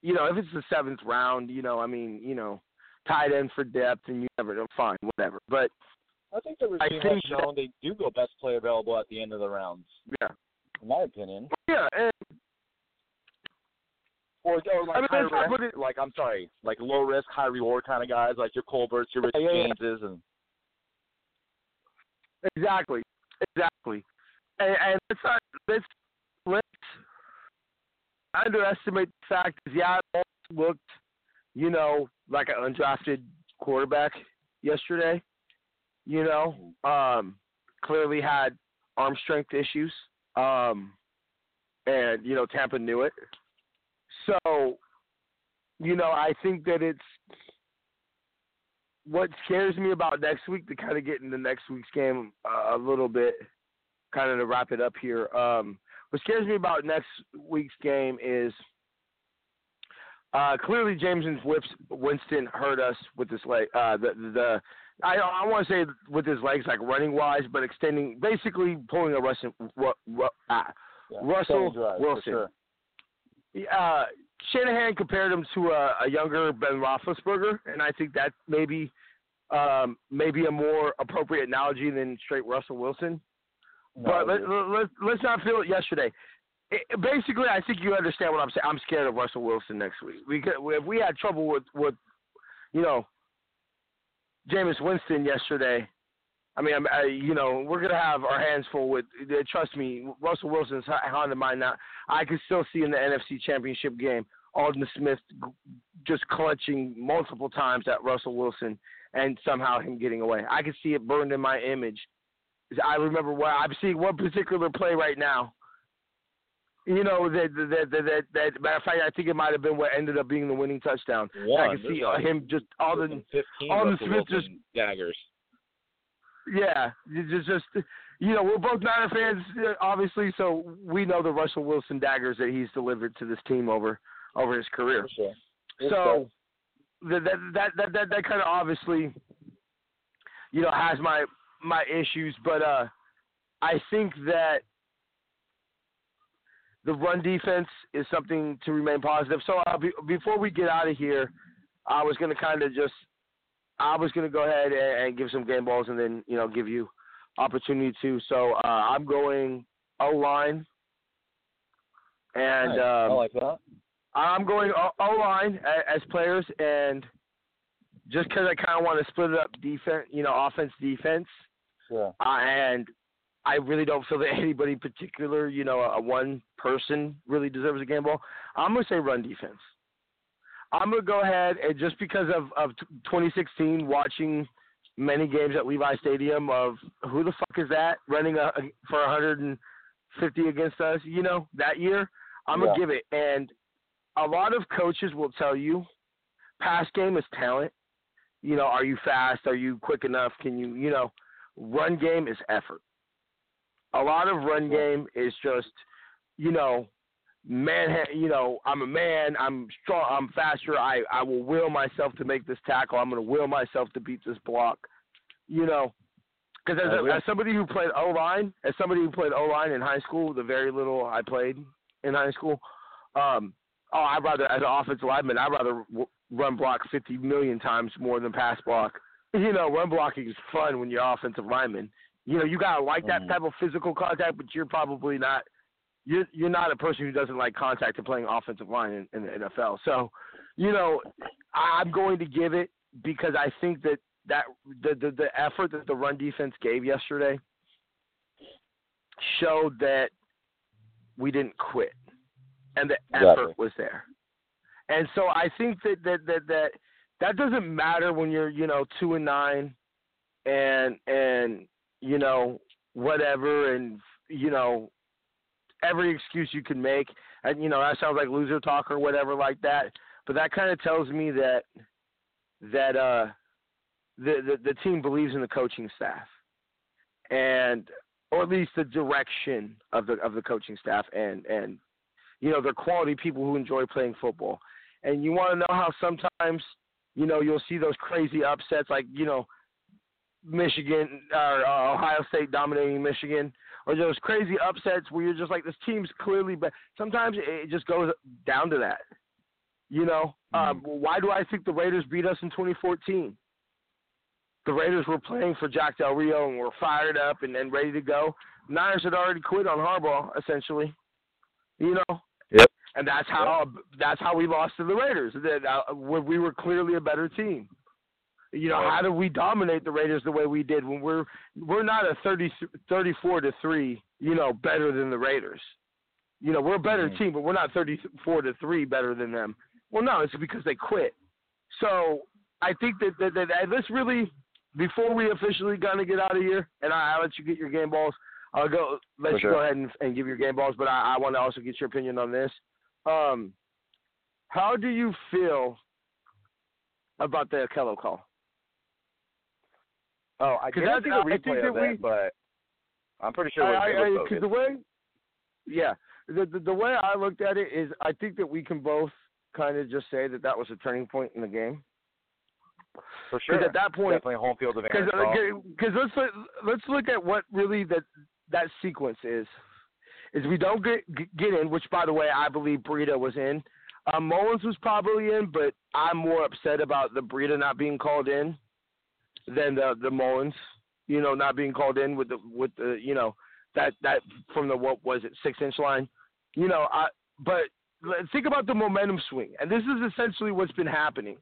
you know if it's the seventh round, you know, I mean, you know, tight end for depth, and you never know, fine, whatever. But I think the has think that- shown they do go best player available at the end of the rounds, yeah, in my opinion. yeah, and Or, or like I mean, high risk, it- like I'm sorry, like low risk, high reward kind of guys, like your Colberts, your Rich Yeah, yeah, yeah. And Exactly, exactly. And, and let's not let's let's underestimate the fact that yeah, looked, you know, like an undrafted quarterback yesterday. You know, um, clearly had arm strength issues, um, and you know Tampa knew it. So, you know, I think that it's what scares me about next week to kind of get into next week's game uh, a little bit, kind of to wrap it up here. Um, what scares me about next week's game is Uh, clearly, Jameis Winston hurt us with this leg. Uh, the the I I want to say with his legs like running wise, but extending basically pulling a Russell Ru, Ru, ah, Yeah. Russell Drive, Wilson. Sure. Uh, Shanahan compared him to a, a younger Ben Roethlisberger, and I think that maybe um, maybe a more appropriate analogy than straight Russell Wilson. No, But let, let, let's not feel it yesterday. It, basically, I think you understand what I'm saying. I'm scared of Russell Wilson next week. We could, if we had trouble with with you know Jameis Winston yesterday. I mean, I'm, I, you know, we're gonna have our hands full with. uh, Trust me, Russell Wilson's on the mind now. I can still see in the NFC Championship game Aldon Smith g- just clutching multiple times at Russell Wilson and somehow him getting away. I can see it burned in my image. I remember what I'm seeing one particular play right now. You know that that that that, that matter of fact, I think it might have been what ended up being the winning touchdown. One, I can see uh, him just Aldon. There's Fifteen Aldon Russell Smith just- daggers. Yeah, just, just you know, we're both Niner fans, uh, obviously, so we know the Russell Wilson daggers that he's delivered to this team over over his career. Sure. So that that that that that, that kind of obviously, you know, has my my issues, but uh, I think that the run defense is something to remain positive. So uh, be, before we get out of here, I was going to kind of just, I was going to go ahead and, and give some game balls, and then you know give you opportunity to. So uh, I'm going O line, and Nice. I um, like that. I'm going O line as players, and just because I kind of want to split it up defense, you know, offense defense, Sure. uh, and I really don't feel that anybody in particular, you know, a, a one person really deserves a game ball. I'm gonna say run defense. I'm gonna go ahead and just because of of t- 2016, watching many games at Levi Stadium of who the fuck is that running a, for 150 against us, you know, that year. I'm gonna give it, and a lot of coaches will tell you, pass game is talent. You know, are you fast? Are you quick enough? Can you, you know, run game is effort. A lot of run game is just, you know, man. You know, I'm a man. I'm strong. I'm faster. I I will will myself to make this tackle. I'm going to will myself to beat this block. You know, because as, a, as somebody who played O line, as somebody who played O line in high school, the very little I played in high school, um, oh, I'd rather as an offensive lineman, I'd rather w- run block 50 million times more than pass block. You know, run blocking is fun when you're offensive lineman. You know, you gotta like that Mhm. type of physical contact, but you're probably not. You're you're not a person who doesn't like contact and playing offensive line in, in the NFL. So, you know, I'm going to give it because I think that that the the, the effort that the run defense gave yesterday showed that we didn't quit and the Exactly. effort was there. And so I think that that that that that doesn't matter when you're you know two and nine, and and you know whatever and you know every excuse you can make. And you know that sounds like loser talk or whatever like that. But that kind of tells me that that uh the, the the team believes in the coaching staff and or at least the direction of the of the coaching staff and and you know they're quality people who enjoy playing football. And you want to know how sometimes you know you'll see those crazy upsets like you know Michigan or uh, Ohio State dominating Michigan or those crazy upsets where you're just like this team's clearly but sometimes it just goes down to that you know um, why do I think the Raiders beat us in 2014 the Raiders were playing for Jack Del Rio and were fired up and, and ready to go. Niners had already quit on Harbaugh, essentially. You know. Yep. And that's how that's how we lost to the Raiders. That uh, we were clearly a better team. You know, how do we dominate the Raiders the way we did when we're we're not a 30, 34 to three, you know, better than the Raiders. You know, we're a better Mhm. team, but we're not 34 to 3 better than them. Well, no, it's because they quit. So, I think that that, that, that this really before we officially gonna get out of here, and I, let you get your game balls. I'll go let For you sure. go ahead and, and give your game balls, but I, I want to also get your opinion on this. Um, how do you feel about the Kello call? Oh, I can't that's- see I think that of we- that, but I'm pretty sure we're, I, I, we're I, 'cause the way, yeah, the, the the way I looked at it is, I think that we can both kind of just say that that was a turning point in the game. For sure. At that point, definitely home field advantage. Because let's look, let's look at what really that that sequence is. Is we don't get get in, which by the way I believe Breida was in. Um, Mullens was probably in, but I'm more upset about the Breida not being called in than the the Mullens, you know, not being called in with the with the you know that that from the what was it six inch line, you know. I but think about the momentum swing, and this is essentially what's been happening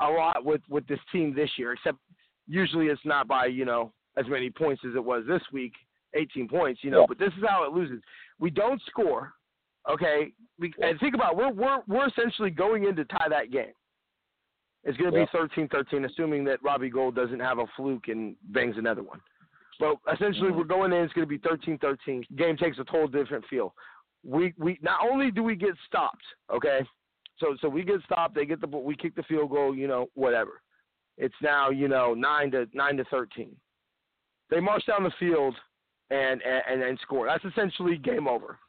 a lot with with this team this year. Except usually it's not by you know as many points as it was this week, 18 points, you know. Yeah. But this is how it loses. We don't score, okay. We, and think about it, we're we're we're essentially going in to tie that game. It's going to yeah. be 13-13, assuming that Robbie Gould doesn't have a fluke and bangs another one. But essentially, mm-hmm. we're going in. It's going to be 13-13. Game takes a total different feel. We we not only do we get stopped, okay, so so we get stopped. They get the we kick the field goal. You know whatever. It's now you know nine to nine to thirteen. They march down the field and and and score. That's essentially game over.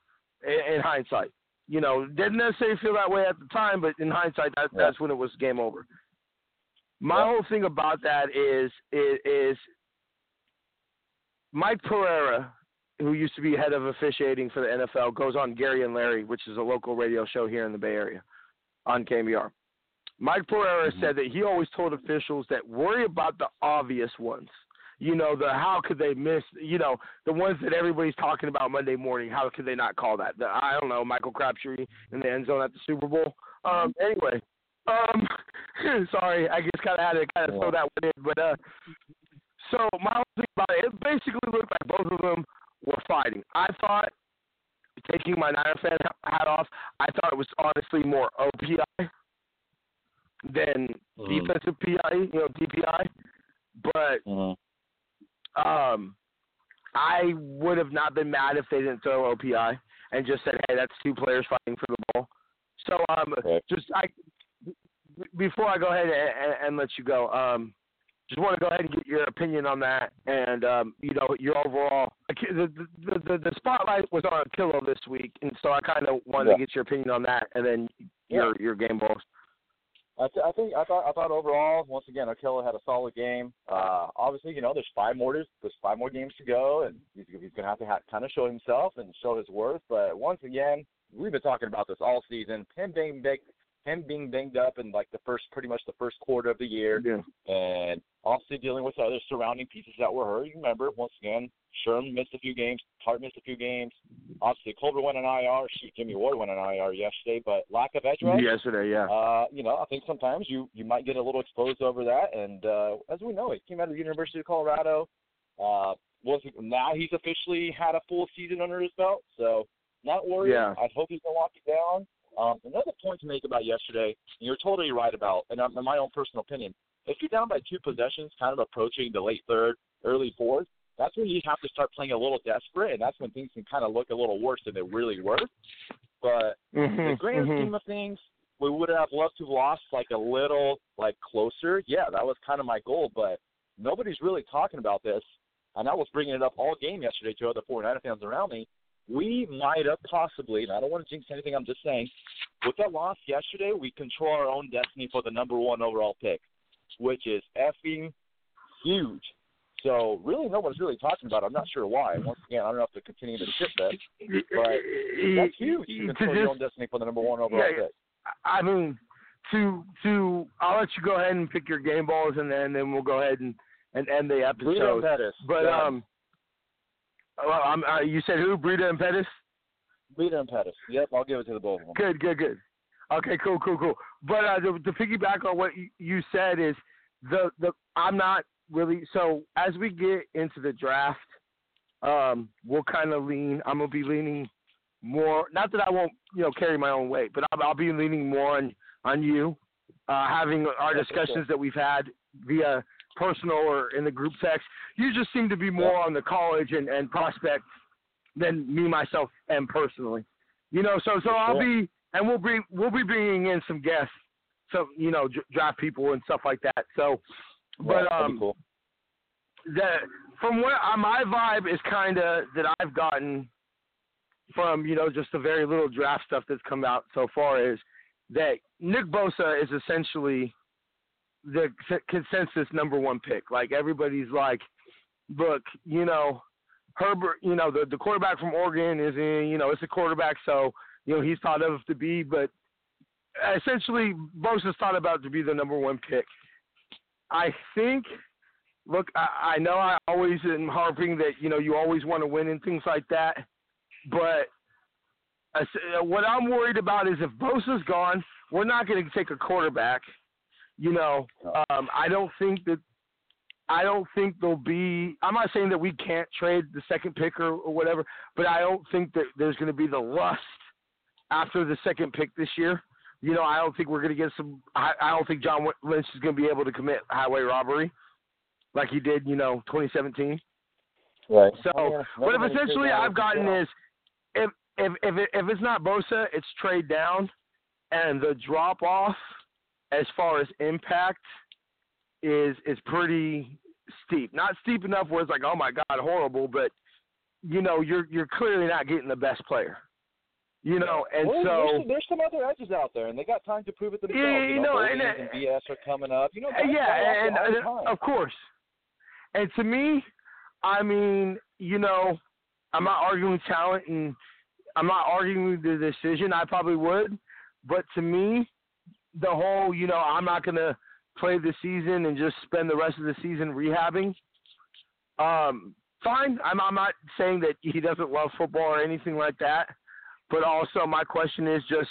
In, in hindsight, you know, didn't necessarily feel that way at the time, but in hindsight, that, yeah. that's when it was game over. My yeah. whole thing about that is, is is Mike Pereira, who used to be head of officiating for the NFL, goes on Gary and Larry, which is a local radio show here in the Bay Area on KNBR. Mike Pereira mm-hmm. said that he always told officials that worry about the obvious ones. You know, the how could they miss, you know, the ones that everybody's talking about Monday morning. How could they not call that? The, I don't know, Michael Crabtree in the end zone at the Super Bowl. Um, anyway, um, sorry, I just kind of had to kind of throw that one in. But uh, so my whole thing about it, it basically looked like both of them were fighting. I thought taking my Niner fan hat off, I thought it was honestly more OPI than mm-hmm. defensive PI, you know, DPI. But mm-hmm. um, I would have not been mad if they didn't throw OPI and just said, "Hey, that's two players fighting for the ball." So um, right. just I before I go ahead and, and let you go, um, just want to go ahead and get your opinion on that, and um, you know your overall. The, the the, the spotlight was on Ahkello this week, and so I kind of wanted yeah. to get your opinion on that, and then your yeah. your game balls. I, th- I think I thought I thought overall, once again, Ahkello had a solid game. Uh, obviously, you know, there's five more there's five more games to go, and he's, he's gonna have to ha- kind of show himself and show his worth. But once again, we've been talking about this all season. Him being big, him being banged up in like the first, pretty much the first quarter of the year, yeah. and obviously dealing with other surrounding pieces that were hurt. You remember, once again, Sherman missed a few games, Hart missed a few games. Obviously, Colbert went on IR. Shoot, Jimmie Ward went on IR yesterday, but lack of edge rush. Yesterday, yeah. Uh, you know, I think sometimes you you might get a little exposed over that, and uh, as we know, he came out of the University of Colorado. Uh, was now he's officially had a full season under his belt, so not worried. Yeah. I hope he's gonna lock it down. Um, another point to make about yesterday, and you're totally right about, and in my own personal opinion, if you're down by two possessions, kind of approaching the late third, early fourth, that's when you have to start playing a little desperate, and that's when things can kind of look a little worse than they really were. But mm-hmm, the grand mm-hmm. scheme of things, we would have loved to have lost like a little like closer. Yeah, that was kind of my goal, but nobody's really talking about this. And I was bringing it up all game yesterday to other 49er fans around me we might have possibly, and I don't want to jinx anything, I'm just saying, with that loss yesterday, we control our own destiny for the number one overall pick, which is effing huge. So really, no one's really talking about. it. I'm not sure why. Once again, I don't know if they're continuing to ship that, but that's huge. You control your own destiny for the number one overall yeah, pick. I mean, to to I'll let you go ahead and pick your game balls, and then then we'll go ahead and and end the episode. But um, well, I'm, uh, you said who? Breida and Pettis. Breida and Pettis. Yep, I'll give it to the both of them. Good, good, good. Okay, cool, cool, cool. But uh, to, to piggyback on what you said is the the I'm not really so as we get into the draft, um, we'll kind of lean. I'm gonna be leaning more. Not that I won't, you know, carry my own weight, but I'll, I'll be leaning more on on you, uh, having our discussions that we've had via personal or in the group text. You just seem to be more on the college and, and prospect than me myself and personally. You know, so so I'll be and we'll be we'll be bringing in some guests, some you know draft people and stuff like that. So, but um, cool. the from what uh, my vibe is kind of that I've gotten from you know just the very little draft stuff that's come out so far is that Nick Bosa is essentially the consensus number one pick. Like everybody's like, look, you know, Herbert, you know, the the quarterback from Oregon is in, you know, it's a quarterback, so you know he's thought of to be, but essentially Bosa's thought about to be the number one pick. I think. Look, I, I know I always am harping that you know you always want to win and things like that, but what I'm worried about is if Bosa's gone, we're not going to take a quarterback. You know, um, I don't think that I don't think there'll be. I'm not saying that we can't trade the second pick or, or whatever, but I don't think that there's going to be the lust after the second pick this year. You know, I don't think we're going to get some. I, I don't think John Lynch is going to be able to commit highway robbery like he did, you know, 2017. Right. So, yeah, what if essentially I've gotten is if if if it, if it's not Bosa, it's trade down, and the drop off as far as impact is is pretty steep. Not steep enough where it's like, oh my god, horrible, but you know, you're you're clearly not getting the best player. You know, and well, so there's some, there's some other edges out there, and they got time to prove it themselves. Yeah, you you know, know, and, and, uh, BS are coming up. You know, Uh, yeah, and, and of course. And to me, I mean, you know, I'm not arguing talent, and I'm not arguing the decision. I probably would, but to me, the whole, you know, I'm not gonna play the season and just spend the rest of the season rehabbing. Um, fine. I'm, I'm not saying that he doesn't love football or anything like that, but also my question is just,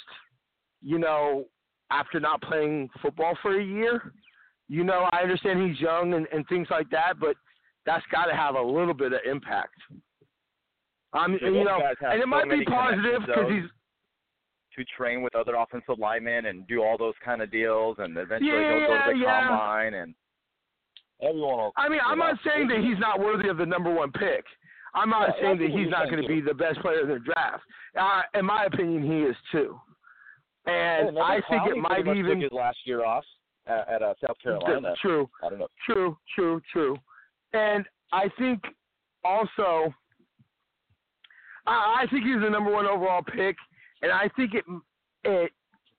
you know, after not playing football for a year, you know, I understand he's young and, and things like that, but that's got to have a little bit of impact. I'm, Yeah, you know, and it so might be positive because he's to train with other offensive linemen and do all those kind of deals, and eventually Yeah, he'll go to the yeah. combine and everyone will. I mean, I'm know, not saying that he's not worthy of the number one pick. I'm not Yeah, saying that he's not going to be the best player in the draft. Uh, in my opinion, he is too. And Neville I think it might even took his last year off at, at uh, South Carolina. true, I don't know. true, true, true. And I think also, I, I think he's the number one overall pick, and I think it, it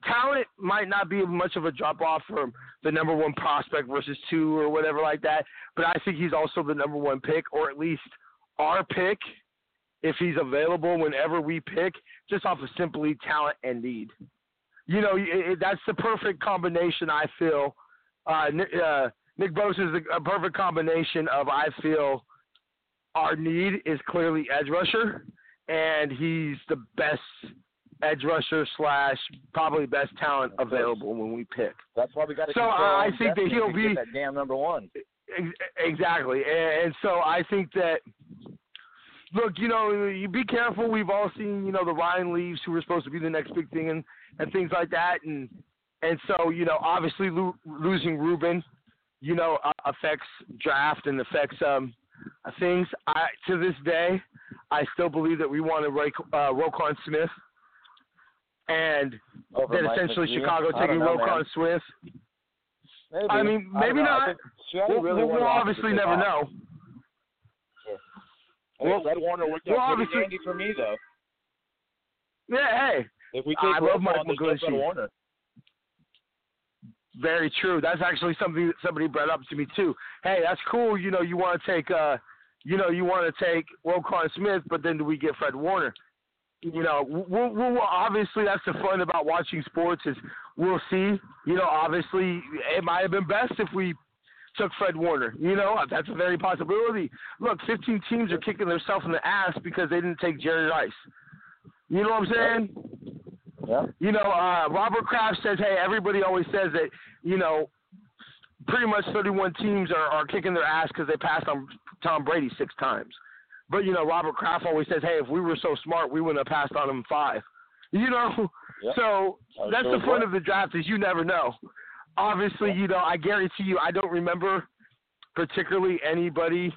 talent might not be much of a drop off from the number one prospect versus two or whatever like that. But I think he's also the number one pick, or at least our pick, if he's available whenever we pick, just off of simply talent and need. You know, it, it, that's the perfect combination. I feel. Uh, Nick, uh, Nick Bosa is a perfect combination of I feel our need is clearly edge rusher, and he's the best edge rusher slash probably best talent available when we pick. That's why we got to. So, I think that he'll be- that damn number one. Ex- Exactly, and, and so I think that. Look, you know, you be careful. We've all seen, you know, the Ryan Leafs who were supposed to be the next big thing and and things like that, and and so you know, obviously lo- losing Reuben, you know, uh, affects draft and affects um things. I to this day, I still believe that we want to Ray, uh, Roquan Smith, and Over that Mike essentially McGee. Chicago taking know, man. Smith. Maybe. I mean, maybe. I not. We'll, really we'll obviously never off. know. I think Well- Fred Warner worked well, out pretty handy for me though. Yeah, hey, If we I take love Mike no McGlinchey. Warner. Very true. That's actually something that somebody brought up to me too. Hey, that's cool. You know, you want to take, uh, you know, you want to take Roquan Smith, but then do we get Fred Warner? You know, we'll, we'll, obviously that's the fun about watching sports is we'll see. You know, obviously it might have been best if we took Fred Warner. You know, that's a very possibility. Look, 15 teams are kicking themselves in the ass because they didn't take Jerry Rice. You know what I'm saying? Yeah. You know, uh, Robert Kraft says, hey, everybody always says that, you know, pretty much 31 teams are, are kicking their ass because they passed on Tom Brady six times. But, you know, Robert Kraft always says, hey, if we were so smart, we wouldn't have passed on him five. You know? Yeah. So I that's the fun of the draft is you never know. Obviously, you know, I guarantee you, I don't remember particularly anybody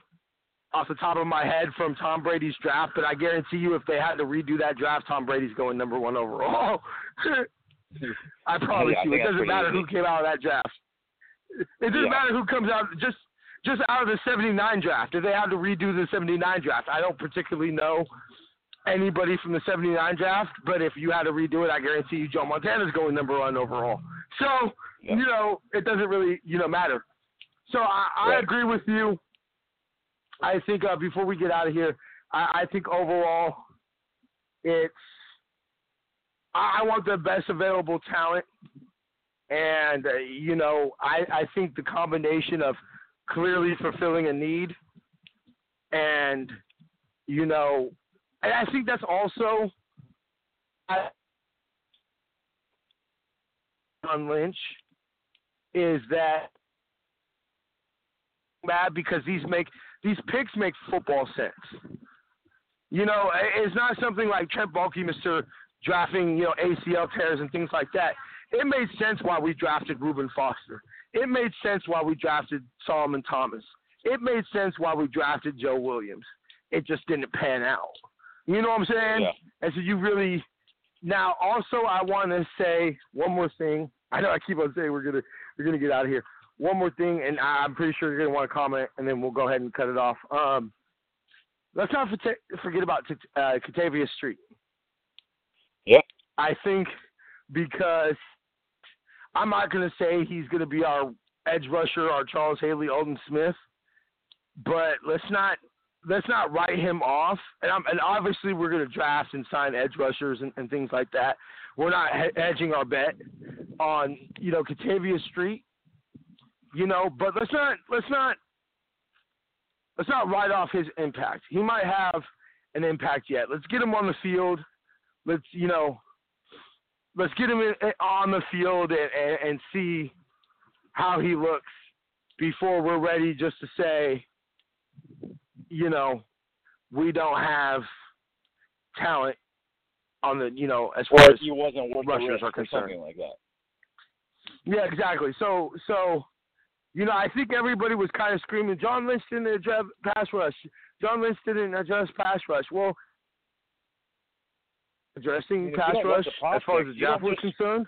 off the top of my head from Tom Brady's draft, but I guarantee you, if they had to redo that draft, Tom Brady's going number one overall. I promise Yeah, I you, it doesn't matter easy. who came out of that draft. It doesn't Yeah. matter who comes out just just out of the '79 draft. If they had to redo the '79 draft, I don't particularly know anybody from the '79 draft. But if you had to redo it, I guarantee you Joe Montana's going number one overall. So you know it doesn't really you know matter. So I, I Right. agree with you. I think uh, before we get out of here, I, I think overall it's I, I want the best available talent, and uh, you know I I think the combination of clearly fulfilling a need, and you know, and I think that's also I, on Lynch is that mad because these make these picks make football sense. You know, it's not something like Trent Baalke, Mister drafting, you know, ACL tears and things like that. It made sense why we drafted Reuben Foster. It made sense why we drafted Solomon Thomas. It made sense why we drafted Joe Williams. It just didn't pan out. You know what I'm saying? Yeah. And so you really now also I want to say one more thing. I know I keep on saying we're gonna we're gonna get out of here. One more thing, and I'm pretty sure you're gonna want to comment, and then we'll go ahead and cut it off. Um, let's not forget forget about uh, Kentavius Street. Yeah. I think because I'm not going to say he's going to be our edge rusher, our Charles Haley, Aldon Smith, but let's not let's not write him off. And, and obviously we're going to draft and sign edge rushers and, and things like that. We're not he- hedging our bet on you know Kentavius Street, you know, but let's not let's not let's not write off his impact. He might have an impact yet. Let's get him on the field. Let's you know, let's get him in, eh, on the field and, and, and see how he looks before we're ready just to say, you know, we don't have talent on the you know as far Or as you wasn't rushers are concerned. something like that. Yeah, exactly. So, so, you know, I think everybody was kind of screaming, John Lynch didn't address pass rush. John Lynch didn't address pass rush. Well, addressing pass you don't love rush as far as the draft was concerned,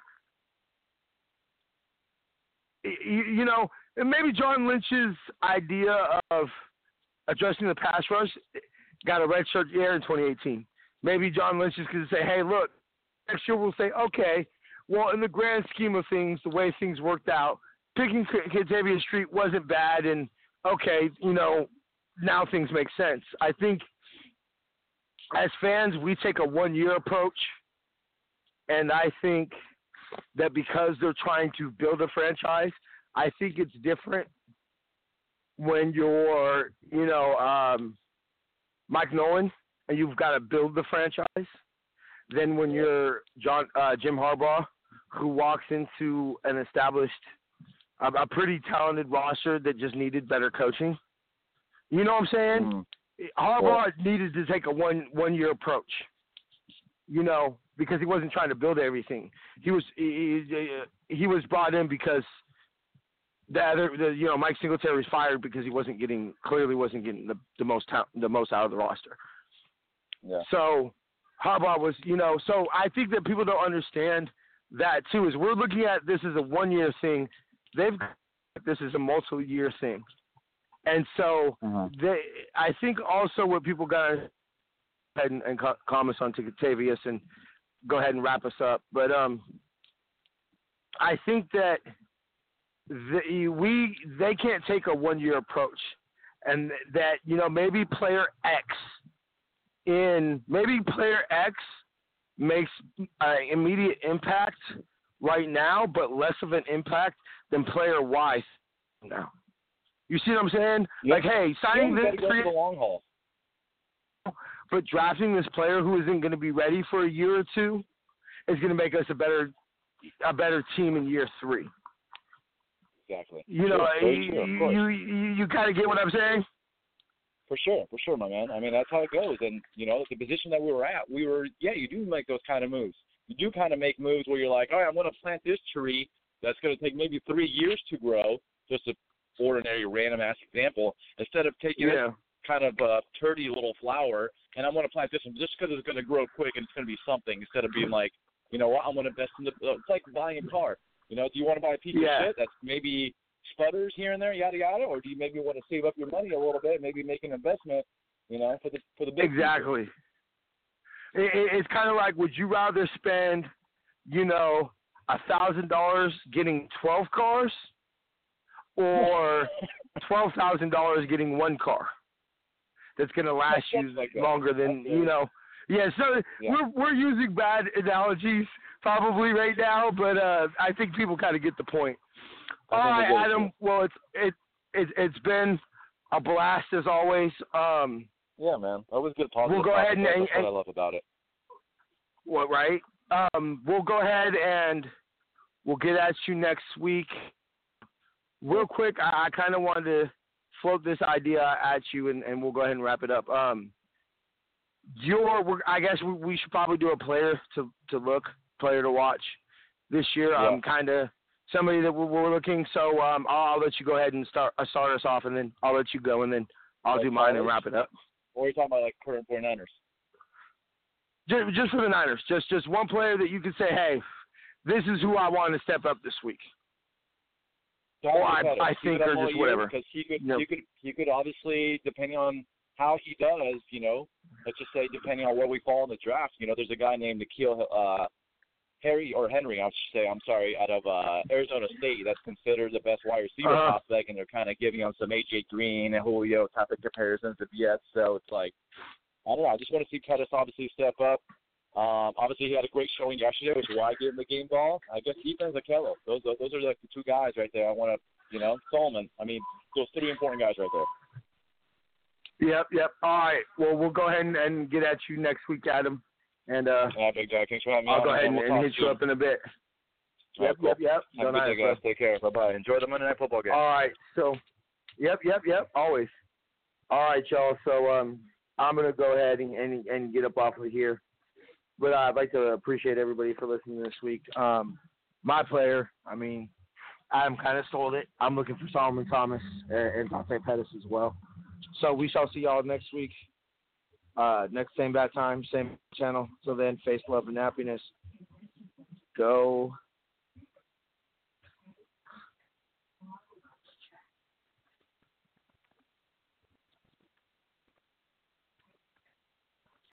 you, you know, maybe John Lynch's idea of addressing the pass rush got a red shirt year in 2018. Maybe John Lynch is going to say, hey, look, next year we'll say, okay, well, in the grand scheme of things, the way things worked out, picking K- Kentavius Street wasn't bad, and okay, you know, now things make sense. I think as fans, we take a one year approach, and I think that because they're trying to build a franchise, I think it's different when you're, you know, um, Mike Nolan and you've got to build the franchise than when you're John uh, Jim Harbaugh, who walks into an established, a, a pretty talented roster that just needed better coaching. You know what I'm saying? Mm. Harbaugh needed to take a one one year approach. You know, because he wasn't trying to build everything. He was he, he, he was brought in because the other the, you know Mike Singletary was fired because he wasn't getting clearly wasn't getting the the most the most out of the roster. Yeah. So Harbaugh was, you know, so I think that people don't understand that too. Is we're looking at this as a one year thing. They've got this is a multi year thing, and so Mhm. they. I think also what people got to ahead and, and co- comments on to Octavius and go ahead and wrap us up. But um, I think that the, we they can't take a one year approach, and that you know maybe player X in maybe player X makes uh, immediate impact right now, but less of an impact than player Y now. You see what I'm saying? Yeah. Like, hey, signing you this free the long haul. but drafting this player who isn't going to be ready for a year or two is going to make us a better a better team in year three. Exactly. You know, Sure, you, course. you you you kind of get what I'm saying? For sure, for sure, my man. I mean, that's how it goes. And you know, the position that we were at, we were, yeah, you do make those kind of moves. You do kind of make moves where you're like, all right, I'm going to plant this tree that's going to take maybe three years to grow. Just a ordinary random ass example. Instead of taking Yeah. kind of uh, turdy little flower, and I'm going to plant this one just because it's going to grow quick and it's going to be something. Instead of being like, you know what, I'm going to invest in the. Uh, it's like buying a car. You know, do you want to buy a piece Yeah. of shit that's maybe sputters here and there, yada yada, or do you maybe want to save up your money a little bit, maybe make an investment, you know, for the for the big? Exactly. it, it's kind of like, would you rather spend, you know, a thousand dollars getting twelve cars, or twelve thousand dollars getting one car that's going to last you like longer than you know. Yeah, so Yeah. we're we're using bad analogies probably right now, but uh, I think people kind of get the point. All right, they get it, Adam. Well, it's it, it it's been a blast as always. Um, Yeah, man. Always good positive. We'll go ahead and- That's and- what I love about it. what right? Um, we'll go ahead and we'll get at you next week. Real quick, I, I kind of wanted to float this idea at you, and, and we'll go ahead and wrap it up. Um, your, I guess we, we should probably do a player to to look, player to watch this year. Yeah. Um, kind of somebody that we're, we're looking. So um, I'll, I'll let you go ahead and start uh, start us off, and then I'll let you go, and then I'll Like do mine and wrap it up. Or are you talking about like current 49ers? Just, just for the Niners, just just one player that you could say, hey, this is who I want to step up this week. Well, I- I think or just whatever. Because he could, Yep. he could, he could obviously, depending on how he does, you know, let's just say depending on where we fall in the draft, you know, there's a guy named N'Keal uh, Harry or Henry, I should say, I'm sorry, out of uh, Arizona State that's considered the best wide receiver Uh-huh. prospect, and they're kind of giving him some AJ Green and Julio type of comparisons to BS. So it's like, I don't know. I just want to see Pettis obviously step up. Um, obviously, he had a great showing yesterday, which is why I gave him the game ball. I guess defense, Ahkello. Those those are like the two guys right there. I want to, you know, Solomon. I mean, those three important guys right there. Yep, yep. All right. Well, we'll go ahead and, and get at you next week, Adam. And uh, Yeah, Big Jack. Thanks for having me I'll on, go ahead and, we'll and hit you soon. up in a bit. Yep, yep, yep. Have a Go good day, guys. Take care. Bye bye. Enjoy the Monday Night Football game. All right. So, yep, yep, yep. Always. All right, y'all. So um, I'm gonna go ahead and, and and get up off of here. But I'd like to appreciate everybody for listening this week. Um, my player, I mean, Adam kind of stole it. I'm looking for Solomon Thomas and, and Dante Pettis as well. So we shall see y'all next week. Uh, next same bad time, same channel. Till then, face love and happiness. Go